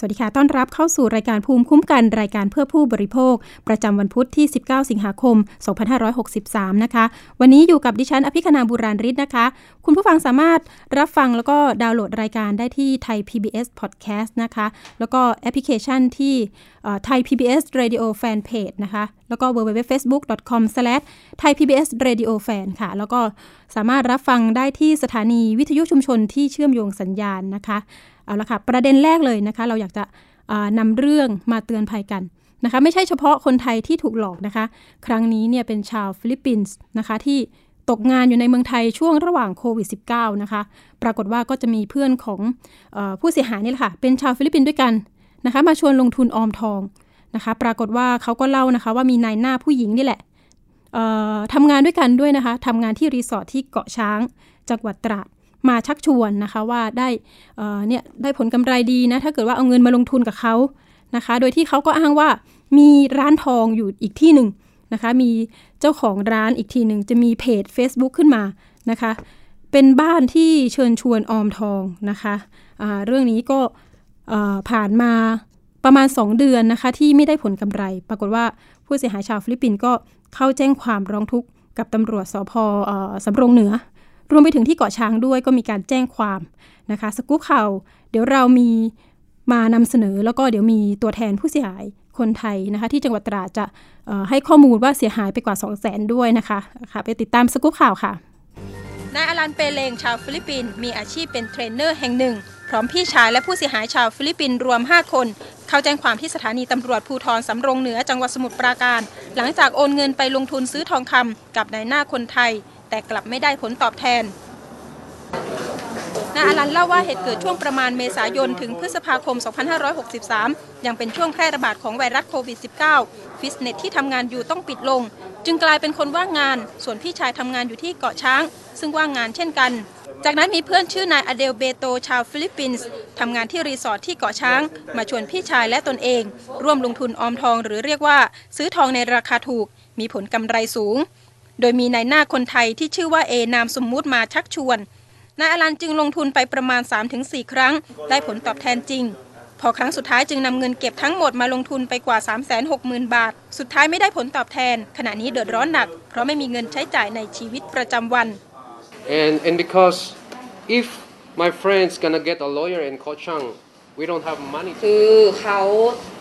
สวัสดีค่ะ ต้อนรับเข้าสู่รายการภูมิคุ้มกันรายการเพื่อผู้บริโภค ประจำวันพุธที่ 19 สิงหาคม 2563 นะคะ วันนี้อยู่กับดิฉัน อภิคณาบุราริศนะคะ คุณผู้ฟังสามารถรับฟังแล้วก็ดาวน์โหลดรายการได้ที่ไทย PBS Podcast นะคะ แล้วก็แอปพลิเคชันที่ไทย PBS Radio Fan Page นะคะ แล้วก็ www.facebook.com/thaipbsradiofan ค่ะ แล้วก็สามารถรับฟังได้ที่สถานีวิทยุชุมชนที่เชื่อมโยงสัญญาณนะคะ เอาละค่ะ ประเด็นแรกเลยนะคะ เราอยากจะนำเรื่องมาเตือนภัยกันนะคะ ไม่ใช่เฉพาะคนไทยที่ถูกหลอกนะคะ ครั้งนี้เนี่ยเป็นชาวฟิลิปปินส์นะคะที่ตกงานอยู่ในเมืองไทยช่วงระหว่างโควิด -19 นะคะ ปรากฏว่าก็จะมีเพื่อนของอผู้เสียหายนี่แหละค่ะ เป็นชาวฟิลิปปินส์ด้วยกันนะคะ มาชวนลงทุนออมทองนะคะ ปรากฏว่าเขาก็เล่านะคะว่ามีนายหน้าผู้หญิงนี่แหละทำงานด้วยกันด้วยนะคะทำงานที่รีสอร์ทที่เกาะช้างจังหวัดตราด มาชักชวนนะคะว่าได้เนี่ยได้ผลกำไรดีนะถ้าเกิดว่าเอาเงินมาลงทุนกับเขานะคะ โดยที่เขาก็อ้างว่ามีร้านทองอยู่อีกที่หนึ่งนะคะ มีเจ้าของร้านอีกทีหนึ่งจะมีเพจ Facebook ขึ้นมานะคะ เป็นบ้านที่เชิญชวนออมทองนะคะะเรื่องนี้ก็ผ่านมาประมาณ 2 เดือนนะคะที่ไม่ได้ผลกำไร ปรากฏว่าผู้เสียหายชาวฟิลิปปินส์ก็เข้าแจ้งความร้องทุกข์กับตำรวจสพสำโรงเหนือ รวมไปถึงที่เกาะช้างด้วยก็มีการแจ้งความนะคะสกู๊ปข่าวเดี๋ยวเรามีมานำเสนอแล้วก็เดี๋ยวมีตัวแทนผู้เสียหายคนไทยนะคะที่จังหวัดตราดจะให้ข้อมูลว่าเสียหายไปกว่า 2 0 0 0 0 0 ด้วยนะคะค่ะไปติดตามสกู๊ปข่าวค่ะนายอลันเปเลงชาวฟิลิปปินส์มีอาชีพเป็นเทรนเนอร์แห่งหนึ่ง พร้อมพี่ชายและผู้เสียหายชาวฟิลิปปินส์รวม 5 คน เข้าแจ้งความที่สถานีตำรวจภูธรสำโรงเหนือจังหวัดสมุทรปราการ หลังจากโอนเงินไปลงทุนซื้อทองคำกับนายหน้าคนไทย แต่กลับไม่ได้ผลตอบแทนนายอลันเล่าว่าเหตุเกิดช่วงประมาณเมษายน ถึงพฤษภาคม 2563 ยังเป็นช่วงแพร่ระบาดของไวรัสโควิด -19 ฟิตเนสที่ทำงานอยู่ต้องปิดลง จึงกลายเป็นคนว่างงาน ส่วนพี่ชายทำงานอยู่ที่เกาะช้าง ซึ่งว่างงานเช่นกัน จากนั้นมีเพื่อนชื่อนายอเดลเบโตชาวฟิลิปปินส์ทำงานที่รีสอร์ทที่เกาะช้าง มาชวนพี่ชายและตนเอง ร่วมลงทุนออมทองหรือเรียกว่า ซื้อทองในราคาถูก มีผลกำไรสูง โดยมีนายหน้าคนไทยที่ชื่อว่าเอนามสมมุติมาชักชวน นายอลันจึงลงทุนไปประมาณ 3-4 ครั้ง ได้ผลตอบแทนจริง พอครั้งสุดท้ายจึงนำเงินเก็บทั้งหมดมาลงทุนไปกว่า 360,000 บาท สุดท้ายไม่ได้ผลตอบแทน ขณะนี้เดือดร้อนหนัก เพราะไม่มีเงินใช้จ่ายในชีวิตประจำวัน and and because if my friends gonna get a lawyer in Kochang we don't have money คือเขา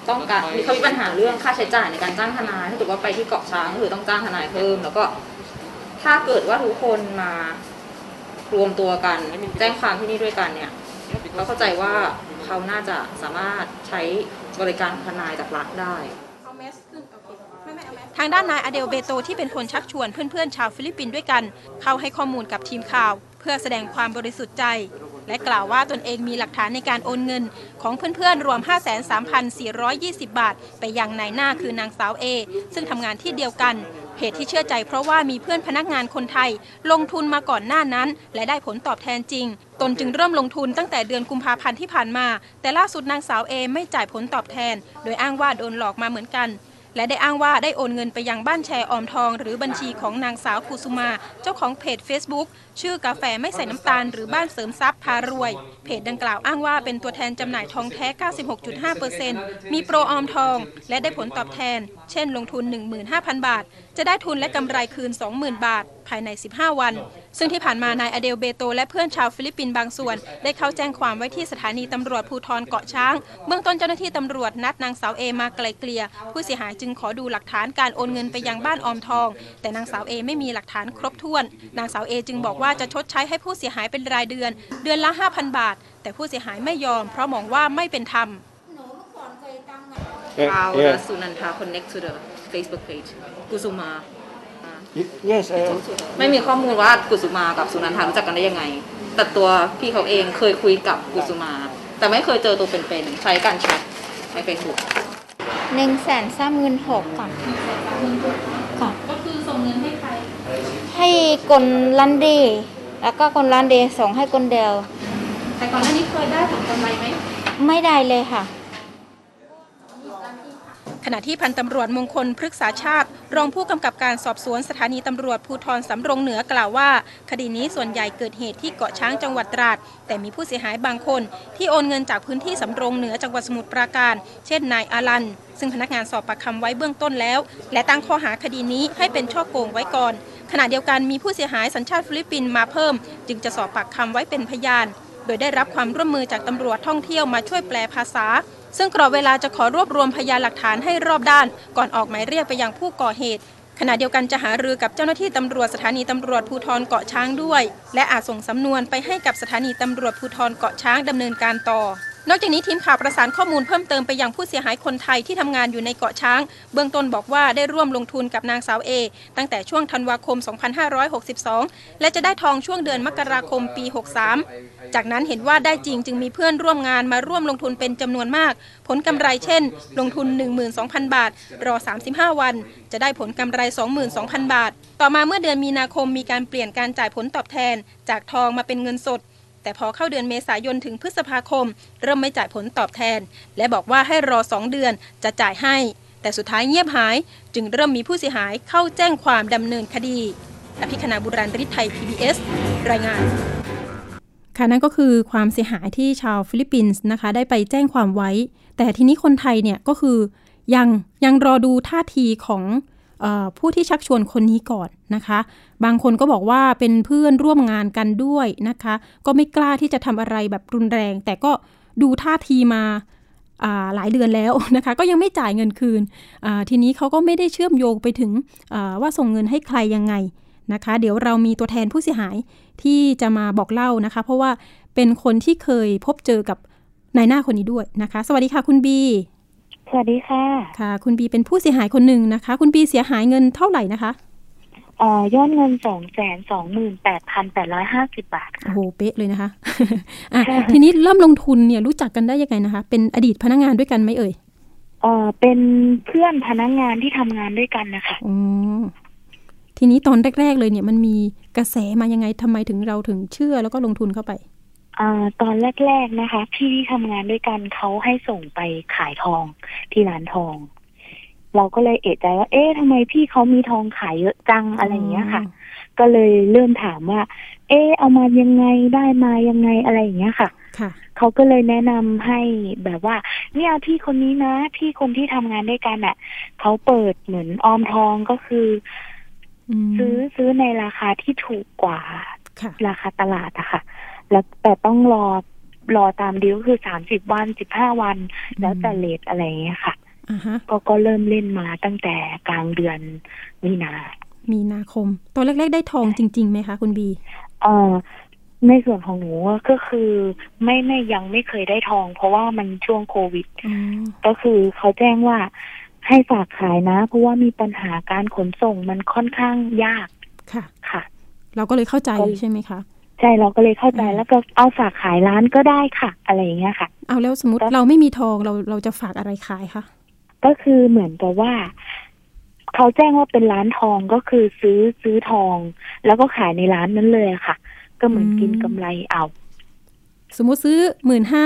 ต้องการมีเขามีปัญหาเรื่องค่าใช้จ่ายในการจ้างทนายถ้าเกิดว่าไปที่เกาะช้างคือต้องจ้างทนายเพิ่ม แล้วก็ถ้าเกิดว่าทุกคนมารวมตัวกันแจ้งความที่นี่ด้วยกันเนี่ยเราเข้าใจว่าเขาน่าจะสามารถใช้บริการทนายจากรัฐได้ทางด้านนายอเดลเบโตที่เป็นคนชักชวนเพื่อนๆชาวฟิลิปปินส์ด้วยกัน เข้าให้ข้อมูลกับทีมข่าว เพื่อแสดงความบริสุทธิ์ใจ และกล่าวว่าตนเองมีหลักฐานในการโอนเงิน ของเพื่อนๆ รวม 53,420 บาท ไปยังนายหน้าคือนางสาวเอซึ่งทำงานที่เดียวกันเหตุที่เชื่อใจเพราะว่ามีเพื่อนพนักงานคนไทย ลงทุนมาก่อนหน้านั้น และได้ผลตอบแทนจริง ตนจึงเริ่มลงทุนตั้งแต่เดือนกุมภาพันธ์ที่ผ่านมา แต่ล่าสุดนางสาวเอไม่จ่ายผลตอบแทน โดยอ้างว่าโดนหลอกมาเหมือนกัน และได้อ้างว่าได้โอนเงินไปยังบ้านแชร์ออมทอง หรือบัญชีของนางสาวกุสุมา เจ้าของเพจ Facebook ชื่อกาแฟไม่ใส่น้ำตาล หรือบ้านเสริมทรัพย์พารวย เพจดังกล่าวอ้างว่าเป็นตัวแทนจำหน่ายทองแท้ 96.5%มีโปรออมทอง และได้ผลตอบแทน เช่น ลงทุน 15,000 บาท จะได้ทุนและกำไรคืน 20,000 บาท ภายใน 15 วัน ซึ่งที่ผ่านมานายอเดลเบโต และเพื่อนชาวฟิลิปปินส์บางส่วน ได้เข้าแจ้งความไว้ที่สถานีตำรวจภูธรเกาะช้าง เบื้องต้นเจ้าหน้าที่ตำรวจนัดนางสาวเอมาไกล่เกลี่ยผู้เสียหายจึงขอดูหลักฐานการโอนเงินไปยังบ้านออมทอง แต่นางสาวเอไม่มีหลักฐานครบถ้วน นางสาวเอจึงบอกว่าจะชดใช้ให้ผู้เสียหายเป็นรายเดือน เดือนละ 5,000 บาท แต่ผู้เสียหายไม่ยอม เพราะมองว่าไม่เป็นธรรม How does Sunanta connect to the Facebook page กุสุมา Yes ไม่มีข้อมูลว่ากุสุมากับสุนันทารู้จักกันได้ยังไง แต่ตัวพี่เขาเองเคยคุยกับกุสุมา แต่ไม่เคยเจอตัวเป็นๆใช้การแชทใน Facebook หนึ่งแสนสามหมื่นหกก่อนก่อนก็คือส่งเงินให้ใคร ให้กนลันเดแล้วก็กนลันเดส่งให้กนเดลแต่ก่อนหน้านี้เคยได้ผลกำไรไหมไม่ได้เลยค่ะ ขณะที่พันตำรวจมงคลพฤกษาชาติ รองผู้กำกับการสอบสวนสถานีตำรวจภูธรสำรงเหนือกล่าวว่า คดีนี้ส่วนใหญ่เกิดเหตุที่เกาะช้างจังหวัดตราด แต่มีผู้เสียหายบางคน ที่โอนเงินจากพื้นที่สำรงเหนือจังหวัดสมุทรปราการ เช่นนายอารัน ซึ่งพนักงานสอบปากคำไว้เบื้องต้นแล้ว และตั้งข้อหาคดีนี้ให้เป็นช่อโกงไว้ก่อน ขณะเดียวกันมีผู้เสียหายสัญชาติฟิลิปปินส์มาเพิ่ม จึงจะสอบปากคำไว้เป็นพยาน โดยได้รับความร่วมมือจากตำรวจท่องเที่ยวมาช่วยแปลภาษา ซึ่งกรอบเวลาจะขอรวบรวมพยานหลักฐานให้รอบด้าน ก่อนออกหมายเรียกไปยังผู้ก่อเหตุ ขณะเดียวกันจะหารือกับเจ้าหน้าที่ตำรวจสถานีตำรวจภูธรเกาะช้างด้วย และอาจส่งสำนวนไปให้กับสถานีตำรวจภูธรเกาะช้างดำเนินการต่อ นอกจากนี้ทีมข่าวประสานข้อมูลเพิ่มเติมไปยังผู้เสียหายคนไทยที่ทำงานอยู่ในเกาะช้าง เบื้องต้นบอกว่าได้ร่วมลงทุนกับนางสาวเอตั้งแต่ช่วงธันวาคม 2562 และจะได้ทองช่วงเดือนมกราคมปี 63 จากนั้นเห็นว่าได้จริงจึงมีเพื่อนร่วมงานมาร่วมลงทุนเป็นจำนวนมาก ผลกำไรเช่น ลงทุน 12,000 บาท รอ 35 วัน จะได้ผลกำไร 22,000 บาท ต่อมาเมื่อเดือนมีนาคมมีการเปลี่ยนการจ่ายผลตอบแทน จากทองมาเป็นเงินสด แต่พอเข้าเดือนเมษายนถึงพฤษภาคม เริ่มไม่จ่ายผลตอบแทน และบอกว่าให้รอ 2 เดือนจะจ่ายให้ แต่สุดท้ายเงียบหาย จึงเริ่มมีผู้เสียหายเข้าแจ้งความดำเนินคดีอภิคณาบุราริศไทย PBS รายงานค่ะนั่นก็คือความเสียหายที่ชาวฟิลิปปินส์นะคะ ได้ไปแจ้งความไว้ แต่ทีนี้คนไทยเนี่ยก็คือยังยังรอดูท่าทีของ ผู้ที่ชักชวนคนนี้ก่อนนะคะ บางคนก็บอกว่าเป็นเพื่อนร่วมงานกันด้วยนะคะ ก็ไม่กล้าที่จะทำอะไรแบบรุนแรง แต่ก็ดูท่าทีมาหลายเดือนแล้วนะคะ ก็ยังไม่จ่ายเงินคืน ทีนี้เขาก็ไม่ได้เชื่อมโยงไปถึงว่าส่งเงินให้ใครยังไงนะคะ เดี๋ยวเรามีตัวแทนผู้เสียหายที่จะมาบอกเล่านะคะ เพราะว่าเป็นคนที่เคยพบเจอกับนายหน้าคนนี้ด้วยนะคะ สวัสดีค่ะคุณบี สวัสดีค่ะ ค่ะ คุณบีเป็นผู้เสียหายคนหนึ่งนะคะ คุณบีเสียหายเงินเท่าไหร่นะคะเอ่อยอดเงินสองแสนสองหมื่นแปดพันแปดร้อยห้าสิบบาทโอ้ค่ะโหเป๊ะเลยนะคะอะทีนี้เริ่มลงทุนเนี่ยรู้จักกันได้ยังไงนะคะ เป็นอดีตพนักงานด้วยกันไหมเอ่ยเอ่อเป็นเพื่อนพนักงานที่ทำงานด้วยกันนะคะอ๋อทีนี้ตอนแรก ๆ เลยเนี่ยมันมีกระแสมายังไงทำไมถึงเราถึงเชื่อแล้วก็ลงทุนเข้าไปเอ่อตอนแรก ๆนะคะ พี่ที่ทำงานด้วยกันเขาให้ส่งไปขายทองที่ร้านทอง เราก็เลยเอะใจว่า เอ๊ะทำไมพี่เขามีทองขายเยอะจังอะไรอย่างเงี้ยค่ะ ก็เลยเริ่มถามว่า เอ๊ะเอามายังไงได้มายังไงอะไรอย่างเงี้ยค่ะค่ะเขาก็เลยแนะนำให้แบบว่า เนี่ยพี่คนนี้นะ พี่คนที่ทำงานด้วยกันอะเขาเปิดเหมือนออมทองก็คืออืมซื้อซื้อในราคาที่ถูกกว่าค่ะราคาตลาดอะค่ะ แล้วแต่ต้องรอรอตามดีลคือสามสิบวันสิบห้าวัน แล้วแต่เลทอะไรอย่างเงี้ยค่ะอ่าฮะก็ก็เริ่มเล่นมาตั้งแต่กลางเดือนมีนา มีนาคม ตอนแรก ๆ ได้ทองจริงๆไหมคะ คุณบีเอ่อในส่วนของหนูอะก็คือไม่ไม่ยังไม่เคยได้ทอง เพราะว่ามันช่วงโควิดอ๋อก็คือเขาแจ้งว่าให้ฝากขายนะ เพราะว่ามีปัญหาการขนส่งมันค่อนข้างยากค่ะค่ะ เราก็เลยเข้าใจก็ใช่ไหมคะ ใช่เราก็เลยเข้าใจอืมแล้วก็เอาฝากขายร้านก็ได้ค่ะ อะไรอย่างเงี้ยค่ะ เอาแล้วสมมติก็เราไม่มีทองเราเราจะฝากอะไรขายคะก็คือเหมือนกับว่าเขาแจ้งว่าเป็นร้านทองก็คือซื้อซื้อทอง แล้วก็ขายในร้านนั้นเลยอะค่ะ ก็เหมือนกินกำไรเอา สมมุติซื้อหมื่นห้า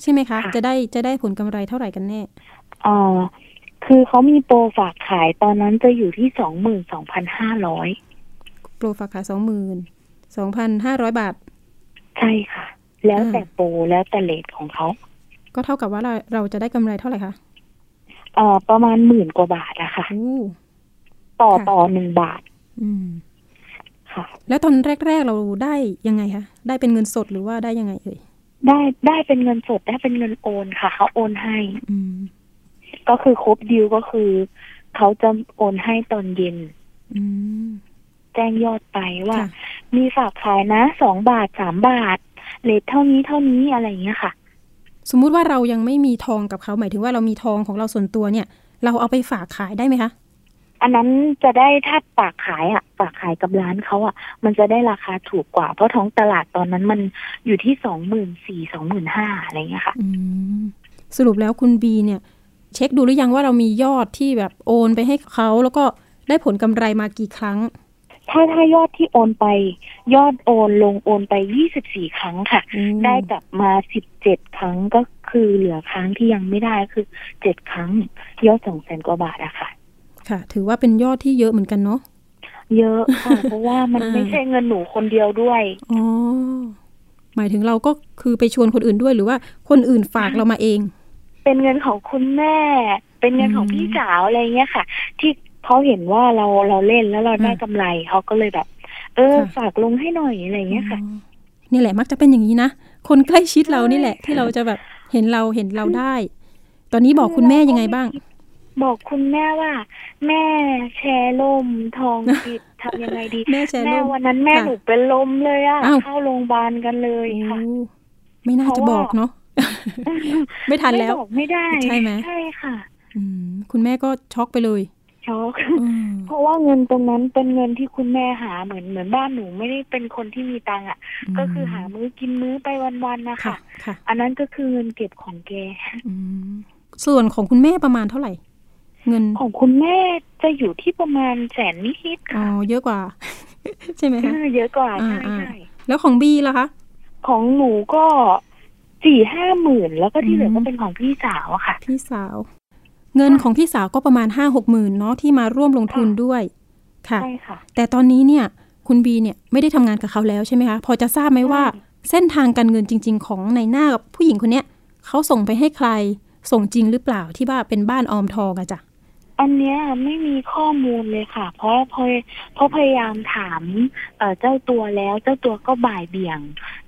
ใช่ไหมคะค่ะจะได้จะได้ผลกำไรเท่าไหร่กันแน่เอ่อคือเขามีโปรฝากขายตอนนั้นจะอยู่ที่สองหมื่นสองพันห้าร้อยโปรฝากขายสองหมื่น สองพันห้าร้อยบาท ใช่ค่ะ แล้วแต่อ่าโปรแล้วแต่เลทของเขา ก็เท่ากับว่าเราเราจะได้กำไรเท่าไหร่คะเอ่อประมาณหมื่นกว่าบาทอะค่ะ อู้ต่อค่ะ ต่อหนึ่งบาทอืม ค่ะ แล้วตอนแรก ๆ เราได้ยังไงคะ ได้เป็นเงินสดหรือว่าได้ยังไงเอ่ย ได้ได้เป็นเงินสดได้เป็นเงินโอนค่ะ เขาโอนให้ อืม ก็คือครบดีลก็คือ เขาจะโอนให้ตอนเย็น อืม แจ้งยอดไปว่าค่ะมีฝากขายนะสองบาทสามบาทเลทเท่านี้เท่านี้อะไรอย่างเงี้ยค่ะ สมมุติว่าเรายังไม่มีทองกับเขาหมายถึงว่าเรามีทองของเราส่วนตัวเนี่ย เราเอาไปฝากขายได้ไหมคะอันนั้นจะได้ถ้าฝากขายอะฝากขายกับร้านเขาอะ มันจะได้ราคาถูกกว่า เพราะท้องตลาดตอนนั้นมันอยู่ที่สองหมื่นสี่สองหมื่นห้าอะไรเงี้ยค่ะอืมสรุปแล้วคุณบีเนี่ย เช็คดูหรือยังว่าเรามียอดที่แบบโอนไปให้เขาแล้วก็ได้ผลกำไรมากี่ครั้ง ถ้าถ้ายอดที่โอนไป ยอดโอนลงโอนไปยี่สิบสี่ครั้งค่ะอืมได้กลับมาสิบเจ็ดครั้งก็คือเหลือครั้งที่ยังไม่ได้คือเจ็ดครั้ง ยอดสองแสนกว่าบาทอะค่ะ ค่ะ ถือว่าเป็นยอดที่เยอะเหมือนกันเนาะเยอะค่ะ เพราะว่ามันอ่าไม่ใช่เงินหนูคนเดียวด้วยอ๋อหมายถึงเราก็คือไปชวนคนอื่นด้วยหรือว่าคนอื่นฝากเรามาเอง เป็นเงินของคุณแม่ เป็นเงินของอืมพี่สาวอะไรเงี้ยค่ะ ที่ เขาเห็นว่าเราเราเล่นแล้วเราได้อ่ากำไรเขาก็เลยแบบ เออค่ะฝากลงให้หน่อยอะไรเงี้ยค่ะอ๋อนี่แหละมักจะเป็นอย่างนี้นะคนใกล้ชิดเรานี่แหละ ที่เราจะแบบเห็นเราเห็นเราได้ ตอนนี้บอกคุณแม่ยังไงบ้าง บอกคุณแม่ว่า แม่แชร์ล่มทองผิดทำยังไงดีแม่แชร์แม่ร่มวันนั้นแม่ค่ะหนูเป็นลมเลยอะอ้าวเข้าโรงพยาบาลกันเลยค่ะโอ้ไม่น่าจะเพราะว่าบอกเนาะไม่ทันแล้วไม่บอกไม่ได้ใช่ไหมใช่ค่ะอืมคุณแม่ก็ช็อกไปเลย ช็อกอืมเพราะว่าเงินตรงนั้นเป็นเงินที่คุณแม่หาเหมือนเหมือนบ้านหนูไม่ได้เป็นคนที่มีตังค์อะ ก็คือหามื้อกินมื้อไปวันๆนะค่ะคะค่ะอันนั้นก็คือเงินเก็บของแกอืมส่วนของคุณแม่ประมาณเท่าไหร่ เงินของคุณแม่จะอยู่ที่ประมาณแสนนิดๆอ๋อค่ะเยอะกว่า ใช่ไหมคะเออเยอะกว่าอ่าใช่อ่าใช่แล้วของบีล่ะคะของหนูก็สี่ห้าหมื่นแล้วก็ที่เหลืออืก็มเป็นของพี่สาวอะค่ะ พี่สาว เงินของพี่สาวก็ประมาณห้าหกหมื่นเนาะที่มาร่วมลงทุนด้วยค่ะใช่ค่ะ แต่ตอนนี้เนี่ย คุณบีเนี่ยไม่ได้ทำงานกับเขาแล้วใช่ไหมคะ พอจะทราบไหมว่าใช่เส้นทางการเงินจริง ๆ ของในหน้ากับผู้หญิงคนเนี้ยเขาส่งไปให้ใครส่งจริงหรือเปล่าที่ว่าเป็นบ้านออมทองอะจ้ะอันเนี้ยไม่มีข้อมูลเลยค่ะ เพราะเพราะเพราะพยายามถามเอ่อเจ้าตัวแล้วเจ้าตัวก็บ่ายเบี่ยง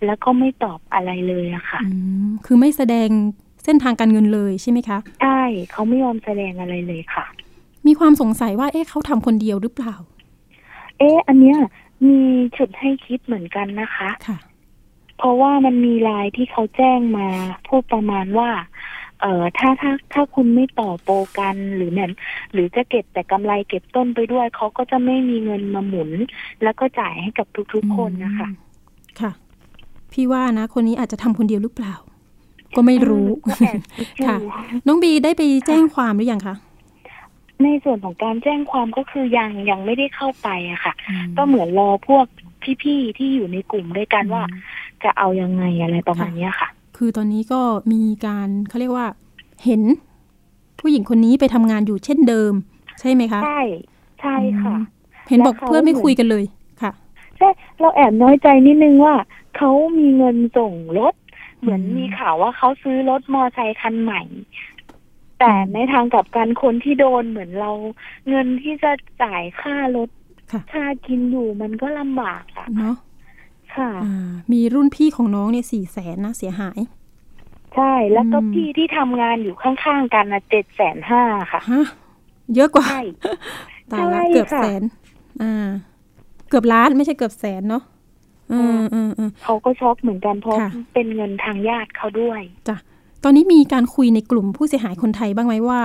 แล้วก็ไม่ตอบอะไรเลยอะค่ะอืมคือไม่แสดง เส้นทางการเงินเลยใช่ไหมคะใช่เขาไม่ยอมแสดงอะไรเลยค่ะ มีความสงสัยว่าเอ๊ะเขาทำคนเดียวหรือเปล่า เอ๊ะอันเนี้ยมีฉุดให้คิดเหมือนกันนะคะค่ะ เพราะว่ามันมีไลน์ที่เขาแจ้งมาพูดประมาณว่า เอ่อถ้าถ้าถ้าคุณไม่ต่อโปรกันหรือเนี่ยหรือจะเก็บแต่กำไรเก็บต้นไปด้วยเขาก็จะไม่มีเงินมาหมุน แล้วก็จ่ายให้กับทุกๆคนนะคะอืมค่ะ พี่ว่านะ คนนี้อาจจะทำคนเดียวหรือเปล่า ก็ไม่รู้ก็แอบคิดอยู่ค่ะ น้องบีได้ไปแจ้งความหรือยังคะในส่วนของการแจ้งความก็คือยังยังไม่ได้เข้าไปอะค่ะอืมก็เหมือนรอพวกพี่ๆที่อยู่ในกลุ่มด้วยกันว่าอืมจะเอายังไงอะไรประมาณเนี้ยค่ะ คือตอนนี้ก็มีการเขาเรียกว่าเห็น ผู้หญิงคนนี้ไปทำงานอยู่เช่นเดิม ใช่ไหมคะ ใช่ใช่ค่ะอืมเห็นบอกแล้วเขาเพื่อนไม่คุยกันเลยค่ะ ใช่ เราแอบน้อยใจนิดนึงว่าเขามีเงินส่งรถ เหมือนอืมมีข่าวว่าเขาซื้อรถมอไซค์คันใหม่ แต่ในทางกลับกันคนที่โดนเหมือนเรา เงินที่จะจ่ายค่ารถค่ะค่ากินอยู่มันก็ลำบากอะเนาะค่ะอ่ามีรุ่นพี่ของน้องเนี่ยสี่แสนนะเสียหาย ใช่ แล้วก็อืมพี่ที่ทำงานอยู่ข้างๆกันนะเจ็ดแสนห้าค่ะฮะเยอะกว่าใช่ตายละใช่เกือบค่ะแสน อ่า เกือบล้านไม่ใช่เกือบแสนเนาะอืมอืมอืม เขาก็ช็อกเหมือนกันเพราะค่ะเป็นเงินทางญาติเขาด้วยจ้ะตอนนี้มีการคุยในกลุ่มผู้เสียหายคนไทยบ้างไหมว่า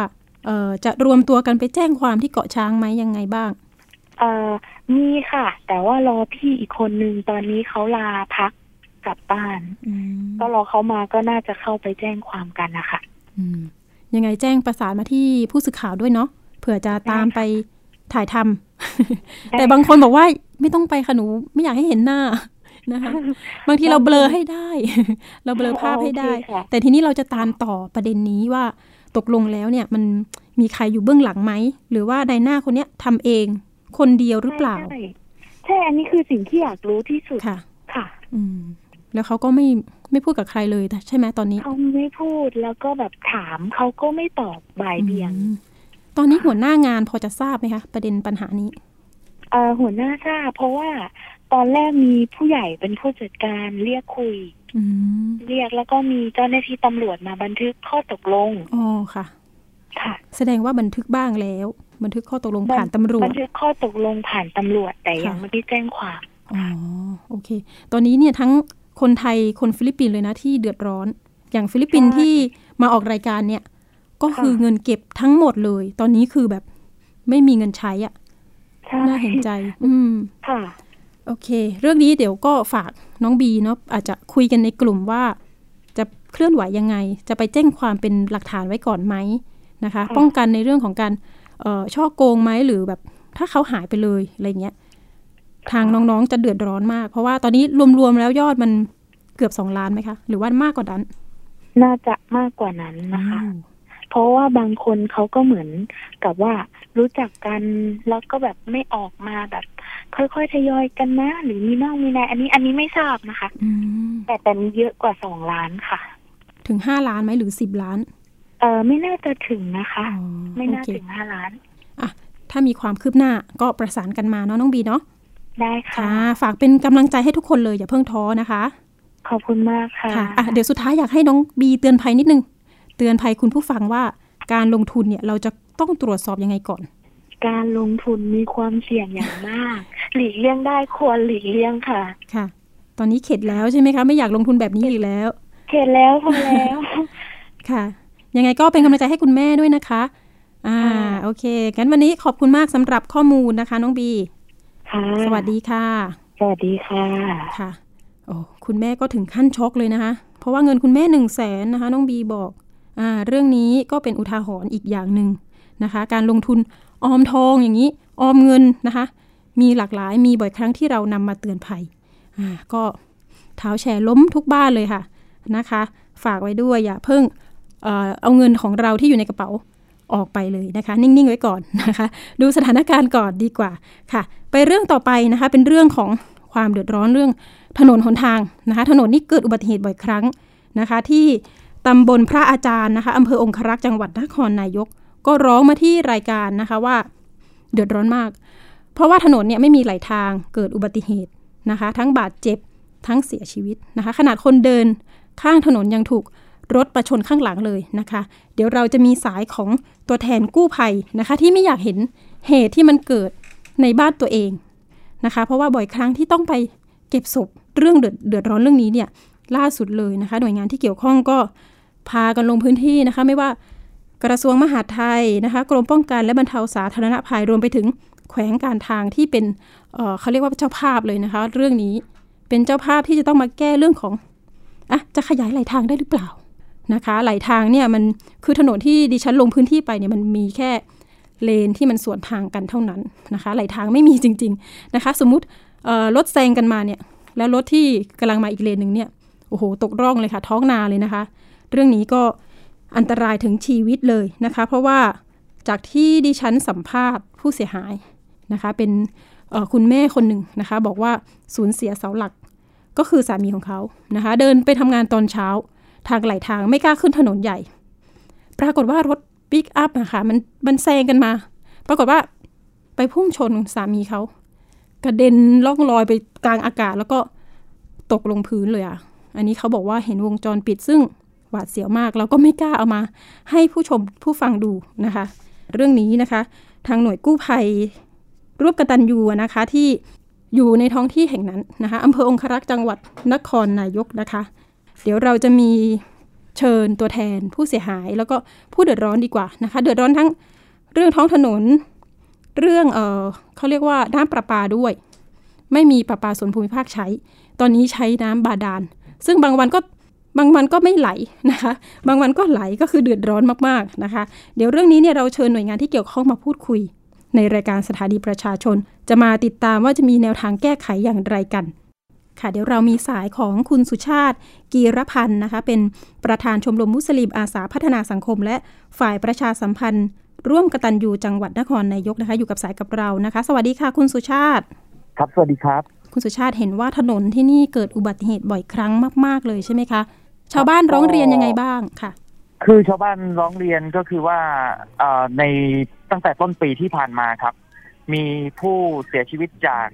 เอ่อจะรวมตัวกันไปแจ้งความที่เกาะช้างไหมยังไงบ้างเอ่อมีค่ะ แต่ว่ารอพี่อีกคนนึงตอนนี้เขาลาพักกลับบ้านอืมก็รอเขามาก็น่าจะเข้าไปแจ้งความกันนะคะอืมยังไงแจ้งประสานมาที่ผู้สื่อข่าวด้วยเนาะเผื่อจะตามไปถ่ายทำแต่บางคนบอกว่า ไม่ต้องไปค่ะหนูไม่อยากให้เห็นหน้านะคะบางทีเราเบลอให้ได้ เราเบลอภาพให้ได้โอเคค่ะแต่ทีนี้เราจะตามต่อประเด็นนี้ว่าตกลงแล้วเนี่ยมันมีใครอยู่เบื้องหลังไหม หรือว่าในหน้าคนเนี้ยทำเองคนเดียวหรือเปล่าใช่ใช่ อันนี้คือสิ่งที่อยากรู้ที่สุด ค่ะ ค่ะ อืม แล้วเขาก็ไม่ไม่พูดกับใครเลยใช่ไหมตอนนี้เขาไม่พูดแล้วก็แบบถามเขาก็ไม่ตอบบ่ายเบี่ยงอืมตอนนี้หัวหน้างานพอจะทราบไหมคะ ประเด็นปัญหานี้เอ่อ หัวหน้าทราบเพราะว่าตอนแรกมีผู้ใหญ่เป็นผู้จัดการเรียกคุยอืมเรียกแล้วก็มีเจ้าหน้าที่ตำรวจมาบันทึกข้อตกลงอ๋อค่ะ ค่ะ แสดงว่าบันทึกบ้างแล้ว บันทึกข้อตกลงผ่านตำรวบัจนทึกข้อตกลงผ่านตำรวจแต่ยังค่ะไม่ได้แจ้งความอ๋อโอเค ตอนนี้เนี่ยทั้งคนไทยคนฟิลิปปินส์เลยนะที่เดือดร้อน อย่างฟิลิปปินส์ใช่ที่มาออกรายการเนี่ย ก็คือค่ะเงินเก็บทั้งหมดเลย ตอนนี้คือแบบไม่มีเงินใช้อะ่ะใช่ น่าเห็นใจ อืมค่ะ โอเค เรื่องนี้เดี๋ยวก็ฝากน้องบีเนาะอาจจะคุยกันในกลุ่มว่า จะเคลื่อนไหวยังไง จะไปแจ้งความเป็นหลักฐานไว้ก่อนไหมนะคะค่ะป้องกันในเรื่องของการเอ่อช่อโกงไหมหรือแบบถ้าเขาหายไปเลยอะไรเงี้ยทางน้องๆจะเดือดร้อนมาก เพราะว่าตอนนี้รวมๆแล้วยอดมันเกือบสองล้านไหมคะ หรือว่ามากกว่านั้น น่าจะมากกว่านั้นนะคะอืม เพราะว่าบางคนเขาก็เหมือนกับว่ารู้จักกันแล้วก็แบบไม่ออกมาแบบ ค่อยๆทยอยกันนะ หรือมีนอกมีในอันนี้อันนี้ไม่ทราบนะคะอืมแต่เป็นเยอะกว่าสองล้านค่ะ ถึงห้าล้านไหมหรือสิบล้าน เออไม่น่าจะถึงนะคะอ๋อไม่โอน่าเคถึงห้าล้านอะถ้ามีความคืบหน้าก็ประสานกันมาเนาะน้องบีเนาะได้ค่ะค่ะฝากเป็นกำลังใจให้ทุกคนเลยอย่าเพิ่งท้อนะคะ ขอบคุณมากค่ะค่ะอะเดี๋ยวสุดท้ายอยากให้น้องบีเตือนภัยนิดนึงเตือนภัยคุณผู้ฟังว่าการลงทุนเนี่ยเราจะต้องตรวจสอบยังไงก่อน การลงทุนมีความเสี่ยงอย่างมาก หลีกเลี่ยงได้ควรหลีกเลี่ยงค่ะค่ะ ตอนนี้เข็ดแล้วใช่ไหมคะ ไม่อยากลงทุนแบบนี้อีกแล้ว เข็ดแล้วพอแล้วค่ะ ยังไงก็เป็นกำลังใจให้คุณแม่ด้วยนะคะ อ่าค่ะโอเคงั้นวันนี้ขอบคุณมากสำหรับข้อมูลนะคะ น้องบี ค่ะ สวัสดีค่ะ สวัสดีค่ะค่ะโอ้คุณแม่ก็ถึงขั้นช็อกเลยนะคะ เพราะว่าเงินคุณแม่หนึ่งแสนนะคะ น้องบีบอกอ่า เรื่องนี้ก็เป็นอุทาหรณ์อีกอย่างหนึ่งนะคะ การลงทุนออมทองอย่างนี้ ออมเงินนะคะ มีหลากหลายมีบ่อยครั้งที่เรานำมาเตือนภัยอ่าก็เท้าแชร์ล้มทุกบ้านเลยค่ะนะคะ ฝากไว้ด้วยอย่าเพิ่งเออเอาเงินของเราที่อยู่ในกระเป๋าออกไปเลยนะคะ นิ่ง ๆ ไว้ก่อนนะคะ ดูสถานการณ์ก่อนดีกว่าค่ะ ไปเรื่องต่อไปนะคะ เป็นเรื่องของความเดือดร้อนเรื่องถนนหนทางนะคะ ถนนนี้เกิดอุบัติเหตุบ่อยครั้งนะคะ ที่ ตำบลพระอาจารย์นะคะอำเภอองครักษ์จังหวัดนครนายก ก็ร้องมาที่รายการนะคะว่าเดือดร้อนมาก เพราะว่าถนนเนี่ยไม่มีไหลทางเกิดอุบัติเหตุนะคะ ทั้งบาดเจ็บทั้งเสียชีวิตนะคะ ขนาดคนเดินข้างถนนยังถูกรถประชนข้างหลังเลยนะคะ เดี๋ยวเราจะมีสายของตัวแทนกู้ภัยนะคะ ที่ไม่อยากเห็นเหตุที่มันเกิดในบ้านตัวเองนะคะ เพราะว่าบ่อยครั้งที่ต้องไปเก็บศพเรื่องเดือดเดือดร้อนเรื่องนี้เนี่ยล่าสุดเลยนะคะ หน่วยงานที่เกี่ยวข้องก็ พากันลงพื้นที่นะคะไม่ว่ากระทรวงมหาดไทยนะคะกรมป้องกันและบรรเทาสาธารณภัยรวมไปถึงแขวงการทางที่เป็นเเขาเรียกว่าเจ้าภาพเลยนะคะ เรื่องนี้เป็นเจ้าภาพที่จะต้องมาแก้เรื่องของอะจะขยายไหลทางได้หรือเปล่านะคะไหลทางเนี่ยมันคือถนนที่ดิฉันลงพื้นที่ไปเนี่ยมันมีแค่เลนที่มันสวนทางกันเท่านั้นนะคะไหลทางไม่มีจริง ๆนะคะ สมมุติรถแซงกันมาเนี่ยแล้วรถที่กำลังมาอีกเลนหนึ่งเนี่ยโอ้โหตกร่องเลยค่ะ ท้องนาเลยนะคะ เรื่องนี้ก็อันตรายถึงชีวิตเลยนะคะ เพราะว่าจากที่ดิฉันสัมภาษณ์ผู้เสียหายนะคะ เป็นคุณแม่คนหนึ่งนะคะ บอกว่าสูญเสียเสาหลักก็คือสามีของเขานะคะ เดินไปทำงานตอนเช้า ทางไหลทางไม่กล้าขึ้นถนนใหญ่ ปรากฏว่ารถปิกอัพนะคะมันมันแซงกันมา ปรากฏว่าไปพุ่งชนสามีเขากระเด็นล่องลอยไปกลางอากาศแล้วก็ตกลงพื้นเลยอะ อันนี้เขาบอกว่าเห็นวงจรปิดซึ่ง หวาดเสียวมาก เราก็ไม่กล้าเอามาให้ผู้ชมผู้ฟังดูนะคะ เรื่องนี้นะคะ ทางหน่วยกู้ภัยร่วมกตันยูนะคะที่อยู่ในท้องที่แห่งนั้นนะคะอำเภอองครักษ์จังหวัดนครนายกนะคะ เดี๋ยวเราจะมีเชิญตัวแทนผู้เสียหายแล้วก็ผู้เดือดร้อนดีกว่านะคะ เดือดร้อนทั้งเรื่องท้องถนน เรื่องเออเขาเรียกว่าน้ำประปาด้วย ไม่มีประปาส่วนภูมิภาคใช้ ตอนนี้ใช้น้ำบาดาล ซึ่งบางวันก็ บางวันก็ไม่ไหลนะคะ บางวันก็ไหลก็คือเดือดร้อนมากๆนะคะ เดี๋ยวเรื่องนี้เนี่ยเราเชิญหน่วยงานที่เกี่ยวข้องมาพูดคุย ในรายการสถานีประชาชน จะมาติดตามว่าจะมีแนวทางแก้ไขอย่างไรกันค่ะเดี๋ยวเรามีสายของคุณสุชาติ กีรพันธ์นะคะ เป็นประธานชมรมมุสลิมอาสาพัฒนาสังคม และฝ่ายประชาสัมพันธ์ ร่วมกตันยูจังหวัดนครนายกนะคะ อยู่กับสายกับเรานะคะ สวัสดีค่ะ คุณสุชาติ ครับสวัสดีครับ คุณสุชาติเห็นว่าถนนที่นี่เกิดอุบัติเหตุบ่อยครั้งมาก ๆ เลยใช่ไหมคะ ชาวบ้านร้องเรียนยังไงบ้างค่ะ คือชาวบ้านร้องเรียนก็คือว่าเอ่อในตั้งแต่ต้นปีที่ผ่านมาครับ มีผู้เสียชีวิตจาก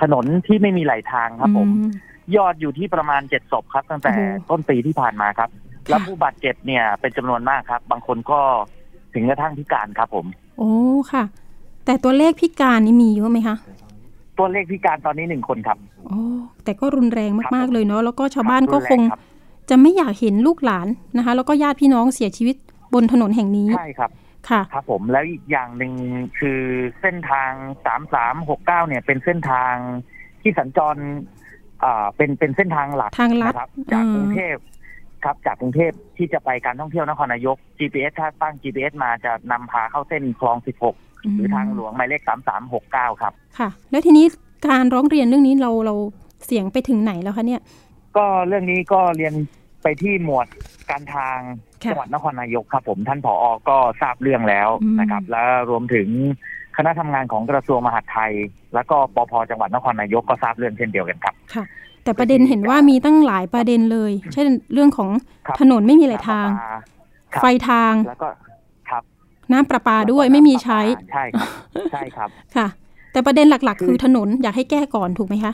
ถนนที่ไม่มีไหลทางครับผมอืมยอดอยู่ที่ประมาณเจ็ดศพครับ ตั้งแต่โอ้โหต้นปีที่ผ่านมาครับค่ะแล้วผู้บาดเจ็บเนี่ยเป็นจำนวนมากครับ บางคนก็ถึงกระทั่งพิการครับผม โอ้ค่ะ แต่ตัวเลขพิการนี่มีเยอะไหมคะตัวเลขพิการตอนนี้หนึ่งคนครับโอ้แต่ก็รุนแรงครับมากผมๆเลยเนาะแล้วก็ชาวบ้านครับก็รุนคแรงงครับ จะไม่อยากเห็นลูกหลานนะคะ แล้วก็ญาติพี่น้องเสียชีวิตบนถนนแห่งนี้ใช่ครับค่ะครับผมแล้วอีกอย่างหนึ่งคือเส้นทางสามสามหกเก้าเนี่ยเป็นเส้นทางที่สัญจรอ่าเป็นเป็นเส้นทางหลักทางลัดนะครับ จากอืมกรุงเทพครับ จากกรุงเทพที่จะไปการท่องเที่ยวนครนายก GPS ถ้าตั้ง GPS มาจะนำพาเข้าเส้นคลอง 16 หรือทางหลวงหมายเลข 3369 ครับ ค่ะ แล้วทีนี้การร้องเรียนเรื่องนี้เราเราเสียงไปถึงไหนแล้วคะเนี่ย ก็เรื่องนี้ก็เรียนไปที่หมวดการทางค่ะจังหวัดนครนายกครับผมท่านผอก็ทราบเรื่องแล้วอืมนะครับ แล้วรวมถึงคณะทำงานของกระทรวงมหาดไทย แล้วก็ปพจังหวัดนครนายกก็ทราบเรื่องเช่นเดียวกันครับค่ะ แต่ประเด็นเห็นว่ามีตั้งหลายประเด็นเลย เช่นเรื่องของครับถนนไม่มีหลายทางครับไฟทางแล้วก็ครับ น้ำประปาด้วยไม่มีใช้ใช่ครับใช่ครับค่ะ แต่ประเด็นหลัก ๆ คือคือถนนอยากให้แก้ก่อนถูกไหมคะ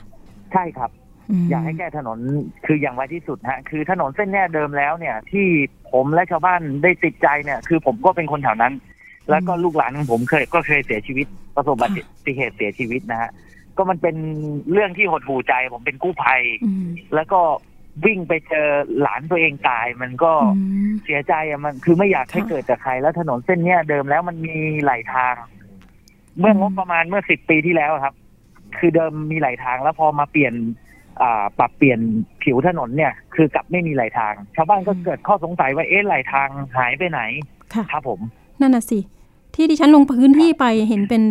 ใช่ครับม อยากให้แก้ถนนคืออย่างไวที่สุดฮะ คือถนนเส้นเนี้ยเดิมแล้วเนี่ย ที่ผมและชาวบ้านได้ติดใจเนี่ย คือผมก็เป็นคนแถวนั้น แล้วก็ลูกหลานของผมเคยก็เคยเสียชีวิต ประสบอุบัติเหตุเสียชีวิตนะฮะก็มันเป็นเรื่องที่หดหูใจ ผมเป็นกู้ภัยอืมแล้วก็วิ่งไปเจอหลานตัวเองตาย มันก็อืมเสียใจอะมันคือไม่อยากให้ค่ะเกิดจากใคร แล้วถนนเส้นเนี้ยเดิมแล้วมันมีหลายทาง เมื่องบประมาณเมื่อสิบปีที่แล้วอะครับ คือเดิมมีหลายทางแล้วพอมาเปลี่ยนอ่า ปรับเปลี่ยนผิวถนนเนี่ย คือกลับไม่มีหลายทาง ชาวบ้านก็เกิดข้อสงสัยว่าเอ๊ะหลายทางหายไปไหนค่ะครับผม นั่นน่ะสิ ที่ดิฉันลงพื้นที่ไปเห็นเป็น